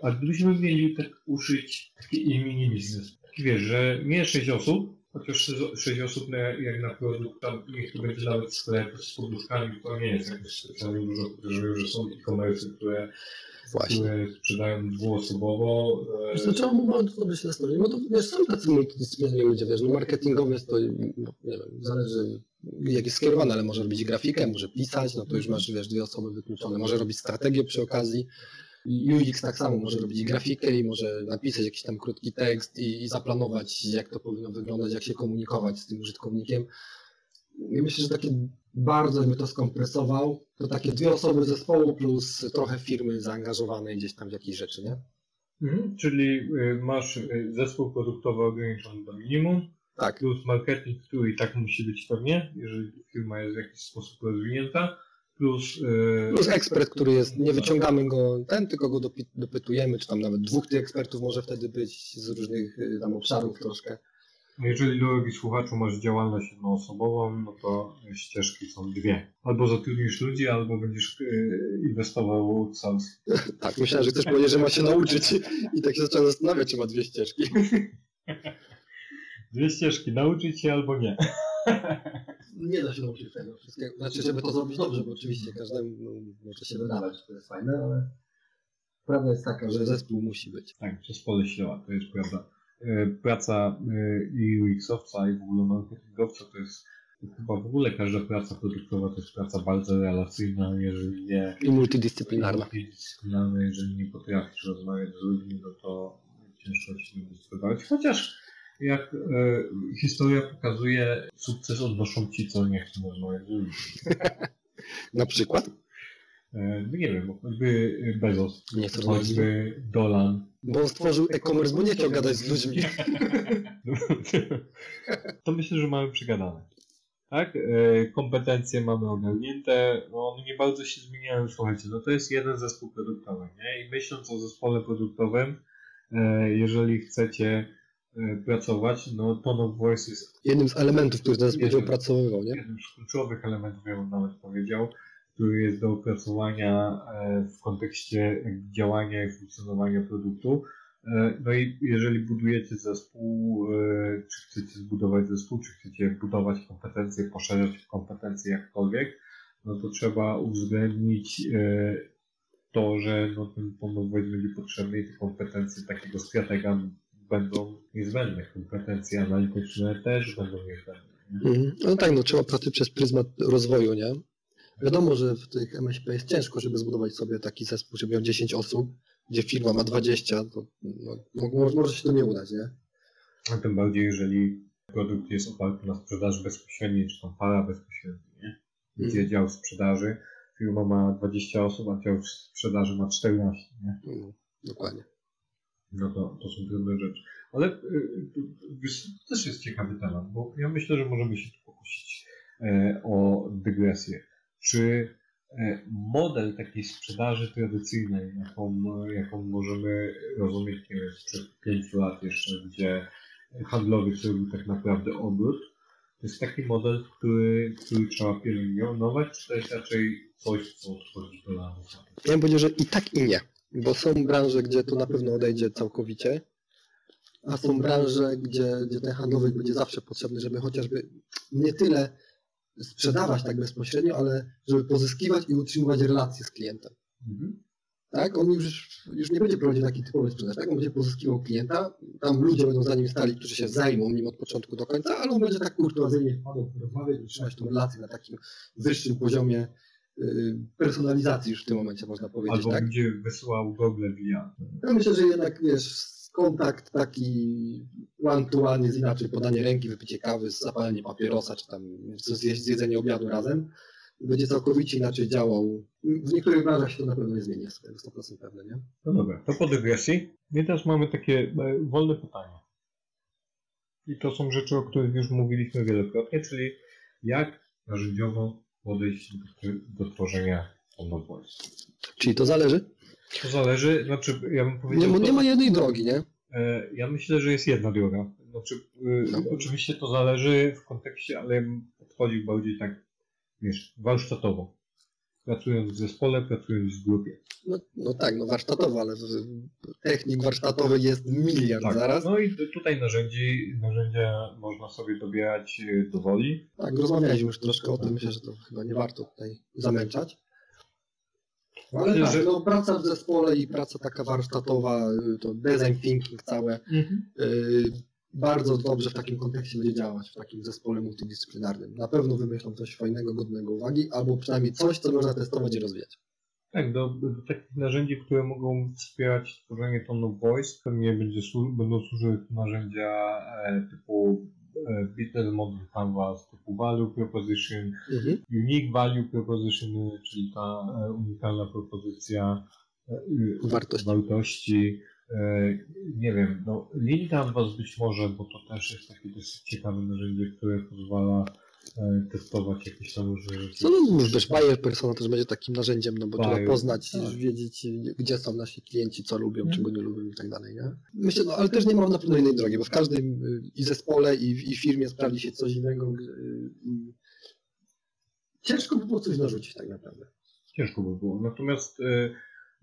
Speaker 1: A gdybyśmy mieli tak uszyć taki mini biznes, taki wiesz, że nie 6 osób, chociaż 6 osób na, jak na produkt, tam niech to będzie nawet sklep z poduszkami, to nie jest jakoś specjalnie dużo, wiem, że są e-commerce, które,
Speaker 2: Właśnie.
Speaker 1: które sprzedają dwuosobowo. e,
Speaker 2: Wiesz, to sobie się zastanowić? Bo to wiesz, są tacy multidyscyplinarni ludzie, wiesz, no marketingowy jest to, no, nie wiem, zależy jak jest skierowany, ale może robić grafikę, może pisać, no to już masz, wiesz, dwie osoby wykluczone, może robić strategię przy okazji. UX tak samo może robić grafikę i może napisać jakiś tam krótki tekst i, i zaplanować, jak to powinno wyglądać, jak się komunikować z tym użytkownikiem. I myślę, że takie bardzo jakby to skompresował, to takie dwie osoby zespołu plus trochę firmy zaangażowanej gdzieś tam w jakieś rzeczy, nie?
Speaker 1: Mhm, czyli y, masz y, zespół produktowy ograniczony do minimum,
Speaker 2: Tak.
Speaker 1: plus marketing, który i tak musi być pewnie, jeżeli firma jest w jakiś sposób rozwinięta, plus, yy,
Speaker 2: Plus ekspert, który jest, nie wyciągamy go ten, tylko go dopytujemy, czy tam nawet dwóch tych ekspertów może wtedy być z różnych y, tam obszarów troszkę.
Speaker 1: Jeżeli drogi słuchaczu masz działalność jednoosobową, no to ścieżki są dwie. Albo zatrudnisz ludzi, albo będziesz yy, inwestował w.
Speaker 2: Tak, myślałem, że chcesz powiedzieć, że ma się nauczyć i tak się zacząłem zastanawiać, czy ma dwie ścieżki.
Speaker 1: Dwie ścieżki, nauczyć się albo nie.
Speaker 2: Nie da się nauczyć tego wszystkiego. Znaczy, żeby to zrobić dobrze, bo oczywiście każdemu no, może się wydawać, że to jest fajne, ale prawda jest taka, że zespół musi być.
Speaker 1: Tak, przez pole siła, to jest prawda. E, Praca e, i UX-owca i w ogóle marketingowca to jest chyba w ogóle każda praca produktowa to jest praca bardzo relacyjna, jeżeli nie
Speaker 2: I multidyscyplinarna.
Speaker 1: multidyscyplinarna, jeżeli nie potrafisz rozmawiać z ludźmi, no to ciężko się będzie sprzedawać. Chociaż jak e, historia pokazuje, sukces odnoszą ci, co nie chcą rozmawiać z ludźmi.
Speaker 2: Na przykład?
Speaker 1: E, no nie wiem, choćby Bezos,
Speaker 2: Nie
Speaker 1: choćby Dolan,
Speaker 2: Bo on stworzył e-commerce, bo nie chciał gadać z ludźmi.
Speaker 1: to myślę, że mamy przegadane. Tak? E, Kompetencje mamy ogarnięte, no one nie bardzo się zmieniają. Słuchajcie, no to jest jeden zespół produktowy, nie? I myśląc o zespole produktowym, e, jeżeli chcecie pracować, no to of Voice jest
Speaker 2: Jednym z elementów, który teraz będzie opracowywał, nie?
Speaker 1: jednym z kluczowych elementów, ja bym nawet powiedział, który jest do opracowania e, w kontekście działania i funkcjonowania produktu. E, No i jeżeli budujecie zespół, e, czy chcecie zbudować zespół, czy chcecie budować kompetencje, poszerzać kompetencje jakkolwiek, no to trzeba uwzględnić e, to, że no ten pomoc będzie potrzebny i te kompetencje takiego stratega będą niezbędne. Kompetencje analityczne też będą niezbędne. nie?
Speaker 2: Mhm. No tak, no trzeba patrzeć przez pryzmat rozwoju, nie? Wiadomo, że w tych MŚP jest ciężko, żeby zbudować sobie taki zespół, żeby miał 10 osób, gdzie firma ma 20, to no, mo- może, się to nie udać, nie?
Speaker 1: A tym bardziej, jeżeli produkt jest oparty na sprzedaży bezpośredniej, czy tam para bezpośredniej, nie? Gdzie
Speaker 2: Mhm.
Speaker 1: dział sprzedaży, firma ma 20 osób, a dział sprzedaży ma 14, nie?
Speaker 2: No, dokładnie.
Speaker 1: No to, to są trudne rzeczy. Ale y, wiesz, to też jest ciekawy temat, bo ja myślę, że możemy się tu pokusić e, o dygresję. Czy e, model takiej sprzedaży tradycyjnej, jaką, jaką możemy rozumieć, nie wiem, sprzed 5 lat jeszcze, gdzie handlowiec robił tak naprawdę obrót, to jest taki model, który, który trzeba pielęgnować, czy to jest raczej coś, co odchodzi do lamusa?
Speaker 2: Ja bym powiedział, że i tak i nie, bo są branże, gdzie to na pewno odejdzie całkowicie, a są branże, gdzie, gdzie ten handlowy będzie zawsze potrzebny, żeby chociażby nie tyle sprzedawać tak bezpośrednio, ale żeby pozyskiwać i utrzymywać relacje z klientem.
Speaker 1: Mhm.
Speaker 2: Tak? On już, już nie będzie prowadził takiej typowej sprzedaży, tak? On będzie pozyskiwał klienta, tam ludzie będą za nim stali, którzy się zajmą nim od początku do końca, ale on będzie tak kurtuazyjnie wpadał, rozmawiać i trzymać tą relację na takim wyższym poziomie personalizacji już w tym momencie można powiedzieć,
Speaker 1: Albo
Speaker 2: tak?
Speaker 1: będzie wysyłał gogle via.
Speaker 2: Ja myślę, że jednak wiesz, kontakt taki one to one jest inaczej, podanie ręki, wypicie kawy, zapalenie papierosa, czy tam zjedzenie obiadu razem, będzie całkowicie inaczej działał. W niektórych branżach się to na pewno nie zmieni, tego 100% pewne, nie?
Speaker 1: No dobra, to po dygresji. I teraz mamy takie e, wolne pytania. I to są rzeczy, o których już mówiliśmy wielokrotnie, czyli jak narzędziowo podejść do, tworzenia Voice.
Speaker 2: Czyli to zależy?
Speaker 1: To zależy, znaczy ja bym
Speaker 2: Nie,
Speaker 1: powiedział, to,
Speaker 2: nie ma jednej drogi, nie?
Speaker 1: e, ja myślę, że jest jedna droga. Znaczy, e,
Speaker 2: No.
Speaker 1: oczywiście to zależy w kontekście, ale ja bym podchodził bardziej tak, wiesz, warsztatowo. Pracując w zespole, pracując w grupie.
Speaker 2: No, no tak, no warsztatowo, ale technik warsztatowy jest miliard zaraz.
Speaker 1: No i tutaj narzędzi, narzędzia można sobie dobierać e, do woli.
Speaker 2: Tak, rozmawialiśmy już troszkę o tym, myślę, że to chyba nie warto tutaj zamęczać. Ale
Speaker 1: Myślę,
Speaker 2: tak,
Speaker 1: że-
Speaker 2: no, praca w zespole i praca taka warsztatowa, y, to design thinking całe, y, bardzo dobrze w takim kontekście będzie działać, w takim zespole multidyscyplinarnym. Na pewno wymyślą coś fajnego, godnego uwagi, albo przynajmniej coś, co można testować i rozwijać.
Speaker 1: Tak, do, do takich narzędzi, które mogą wspierać tworzenie tone of voice, pewnie będzie, będą służyły narzędzia e, typu e, business model canvas, typu value proposition,
Speaker 2: Mhm.
Speaker 1: unique value proposition, czyli ta e, unikalna propozycja e,
Speaker 2: Wartość.
Speaker 1: wartości. E, nie wiem, no Lean Canvas być może, bo to też jest takie dosyć ciekawe narzędzie, które pozwala e, testować jakieś tam różne rzeczy.
Speaker 2: Co no, już też Bayer Persona też będzie takim narzędziem, no bo
Speaker 1: Bayer,
Speaker 2: trzeba poznać,
Speaker 1: tak.
Speaker 2: wiedzieć, gdzie są nasi klienci, co lubią,
Speaker 1: Mhm.
Speaker 2: czego nie lubią i tak dalej, nie? Myślę, no ale też nie mam na pewno innej drogi, bo w każdym y, i zespole, i, w- i firmie sprawdzi się coś innego. y, i Ciężko by było coś narzucić tak naprawdę.
Speaker 1: Ciężko by było. Natomiast e,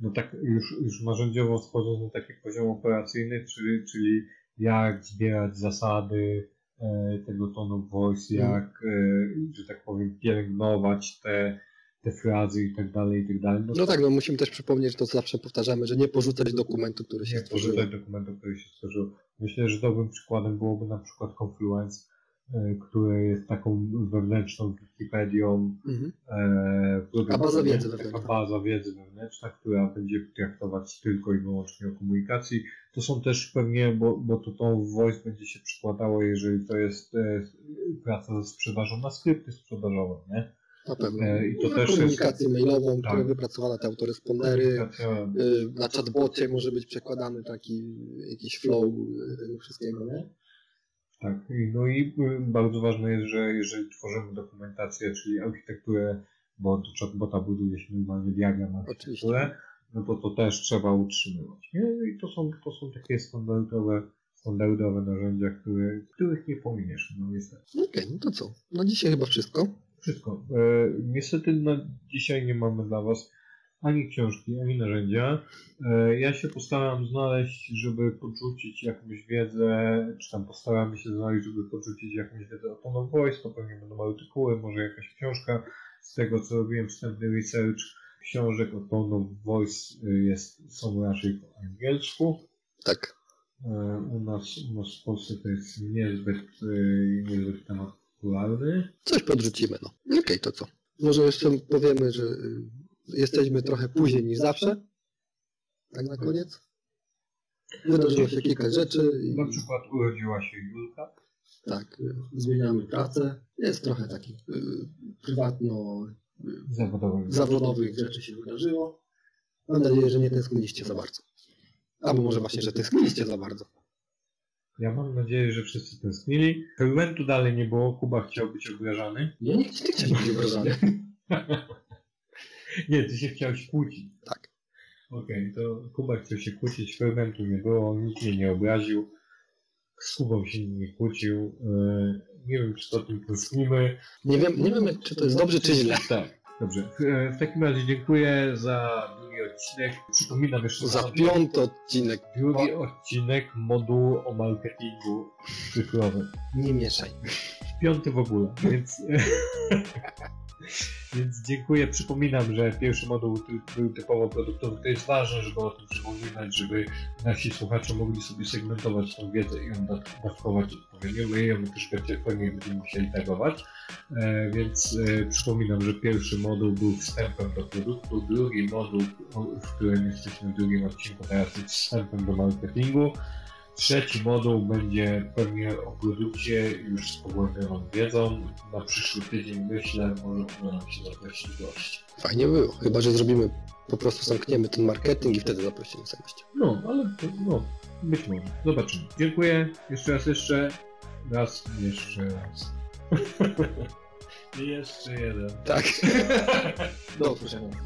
Speaker 1: no tak już, już narzędziowo wchodząc na taki poziom operacyjny, czyli, czyli jak zbierać zasady e, tego tonu voice,
Speaker 2: Mhm.
Speaker 1: jak, e, że tak powiem, pielęgnować te, te frazy i tak dalej, i tak dalej.
Speaker 2: No tak, no musimy też przypomnieć to, co zawsze powtarzamy, że nie porzucać dokumentu, który się
Speaker 1: nie
Speaker 2: stworzył.
Speaker 1: pożytać dokumentu, który się stworzył. Myślę, że dobrym przykładem byłoby na przykład Confluence, e, który jest taką wewnętrzną Wikipedią,
Speaker 2: Mhm.
Speaker 1: e,
Speaker 2: baza wiedzy wewnętrzna.
Speaker 1: baza wiedzy wewnętrzna, która będzie traktować tylko i wyłącznie o komunikacji. To są też pewnie, bo, bo to tą voice będzie się przykładało, jeżeli to jest e, praca ze sprzedażą na skrypty sprzedażowe, nie?
Speaker 2: Na pewno.
Speaker 1: E, i to
Speaker 2: na
Speaker 1: też jest-
Speaker 2: komunikację mailową,
Speaker 1: Tak.
Speaker 2: która wypracowana, te autorespondery. Y, Na chatbocie może być przekładany taki jakiś flow y, tego wszystkiego, nie?
Speaker 1: Tak, no i y, bardzo ważne jest, że jeżeli tworzymy dokumentację, czyli architekturę, bo do chatbota buduje się normalnie diagram architekturę, no to to też trzeba utrzymywać. Nie? I to są, to są takie standardowe, standardowe narzędzia, które, których nie pominiesz, no niestety.
Speaker 2: Okej, no to co? Na dzisiaj chyba wszystko.
Speaker 1: Wszystko. E, niestety na dzisiaj nie mamy dla Was ani książki, ani narzędzia. E, ja się postaram znaleźć, żeby podrzucić jakąś wiedzę, czy tam postaramy się znaleźć, żeby podrzucić jakąś wiedzę o Tone of Voice, to pewnie będą artykuły, może jakaś książka. Z tego co robiłem wstępny research, książek o Tone of Voice y, jest, są raczej po angielsku.
Speaker 2: Tak.
Speaker 1: E, U nas, u nas w Polsce to jest niezbyt, niezbyt temat popularny.
Speaker 2: Coś podrzucimy, no. Okej, to co? Może jeszcze powiemy, że y, jesteśmy trochę później niż zawsze. Tak na koniec. Wydarzyło się kilka rzeczy i
Speaker 1: Na przykład urodziła się Julka.
Speaker 2: tak, y, zmieniamy pracę. Jest trochę takich y, prywatno y,
Speaker 1: Zawodowych.
Speaker 2: zawodowych rzeczy się wydarzyło. Mam nadzieję, że nie tęskniliście za bardzo. Albo może właśnie, że tęskniliście za bardzo.
Speaker 1: Ja mam nadzieję, że wszyscy tęsknili. Fermentu dalej nie było. Kuba chciał być obrażany.
Speaker 2: Nie, nie, nie chciałem być obrażany.
Speaker 1: nie, ty się chciałeś kłócić.
Speaker 2: Tak.
Speaker 1: Okej, to Kuba chciał się kłócić. Fermentu nie było. Nikt mnie nie obraził. Z Kubą się nie kłócił. Yy, nie wiem, czy to tym tęsknimy.
Speaker 2: Nie wiem, nie wiem czy to jest dobrze, czy źle.
Speaker 1: Tak. Dobrze. W, w takim razie dziękuję za drugi odcinek. Przypominam jeszcze
Speaker 2: Za piąty odcinek.
Speaker 1: drugi odcinek modułu o marketingu cyfrowym.
Speaker 2: Nie mieszaj.
Speaker 1: piąty w ogóle, więc, więc dziękuję. Przypominam, że pierwszy moduł był typowo produktowy. To jest ważne, żeby o tym przypominać, żeby nasi słuchacze mogli sobie segmentować tą wiedzę i ją dawkować odpowiednio. My ją też pewnie będziemy musieli tagować. E, więc e, przypominam, że pierwszy moduł był wstępem do produktu, drugi moduł, w którym jesteśmy w drugim odcinku, teraz jest wstępem do marketingu. Trzeci moduł będzie pewnie o produkcie już z pogłębioną wiedzą. Na przyszły tydzień myślę, może uda nam się zaprosić gości.
Speaker 2: Fajnie było. Chyba, że zrobimy, po prostu zamkniemy ten marketing i wtedy zaprosimy sobie gościa.
Speaker 1: No, ale to, no, być może. Zobaczymy. Dziękuję. Jeszcze raz, jeszcze raz, jeszcze raz. I jeszcze jeden.
Speaker 2: Tak. Do usłyszenia.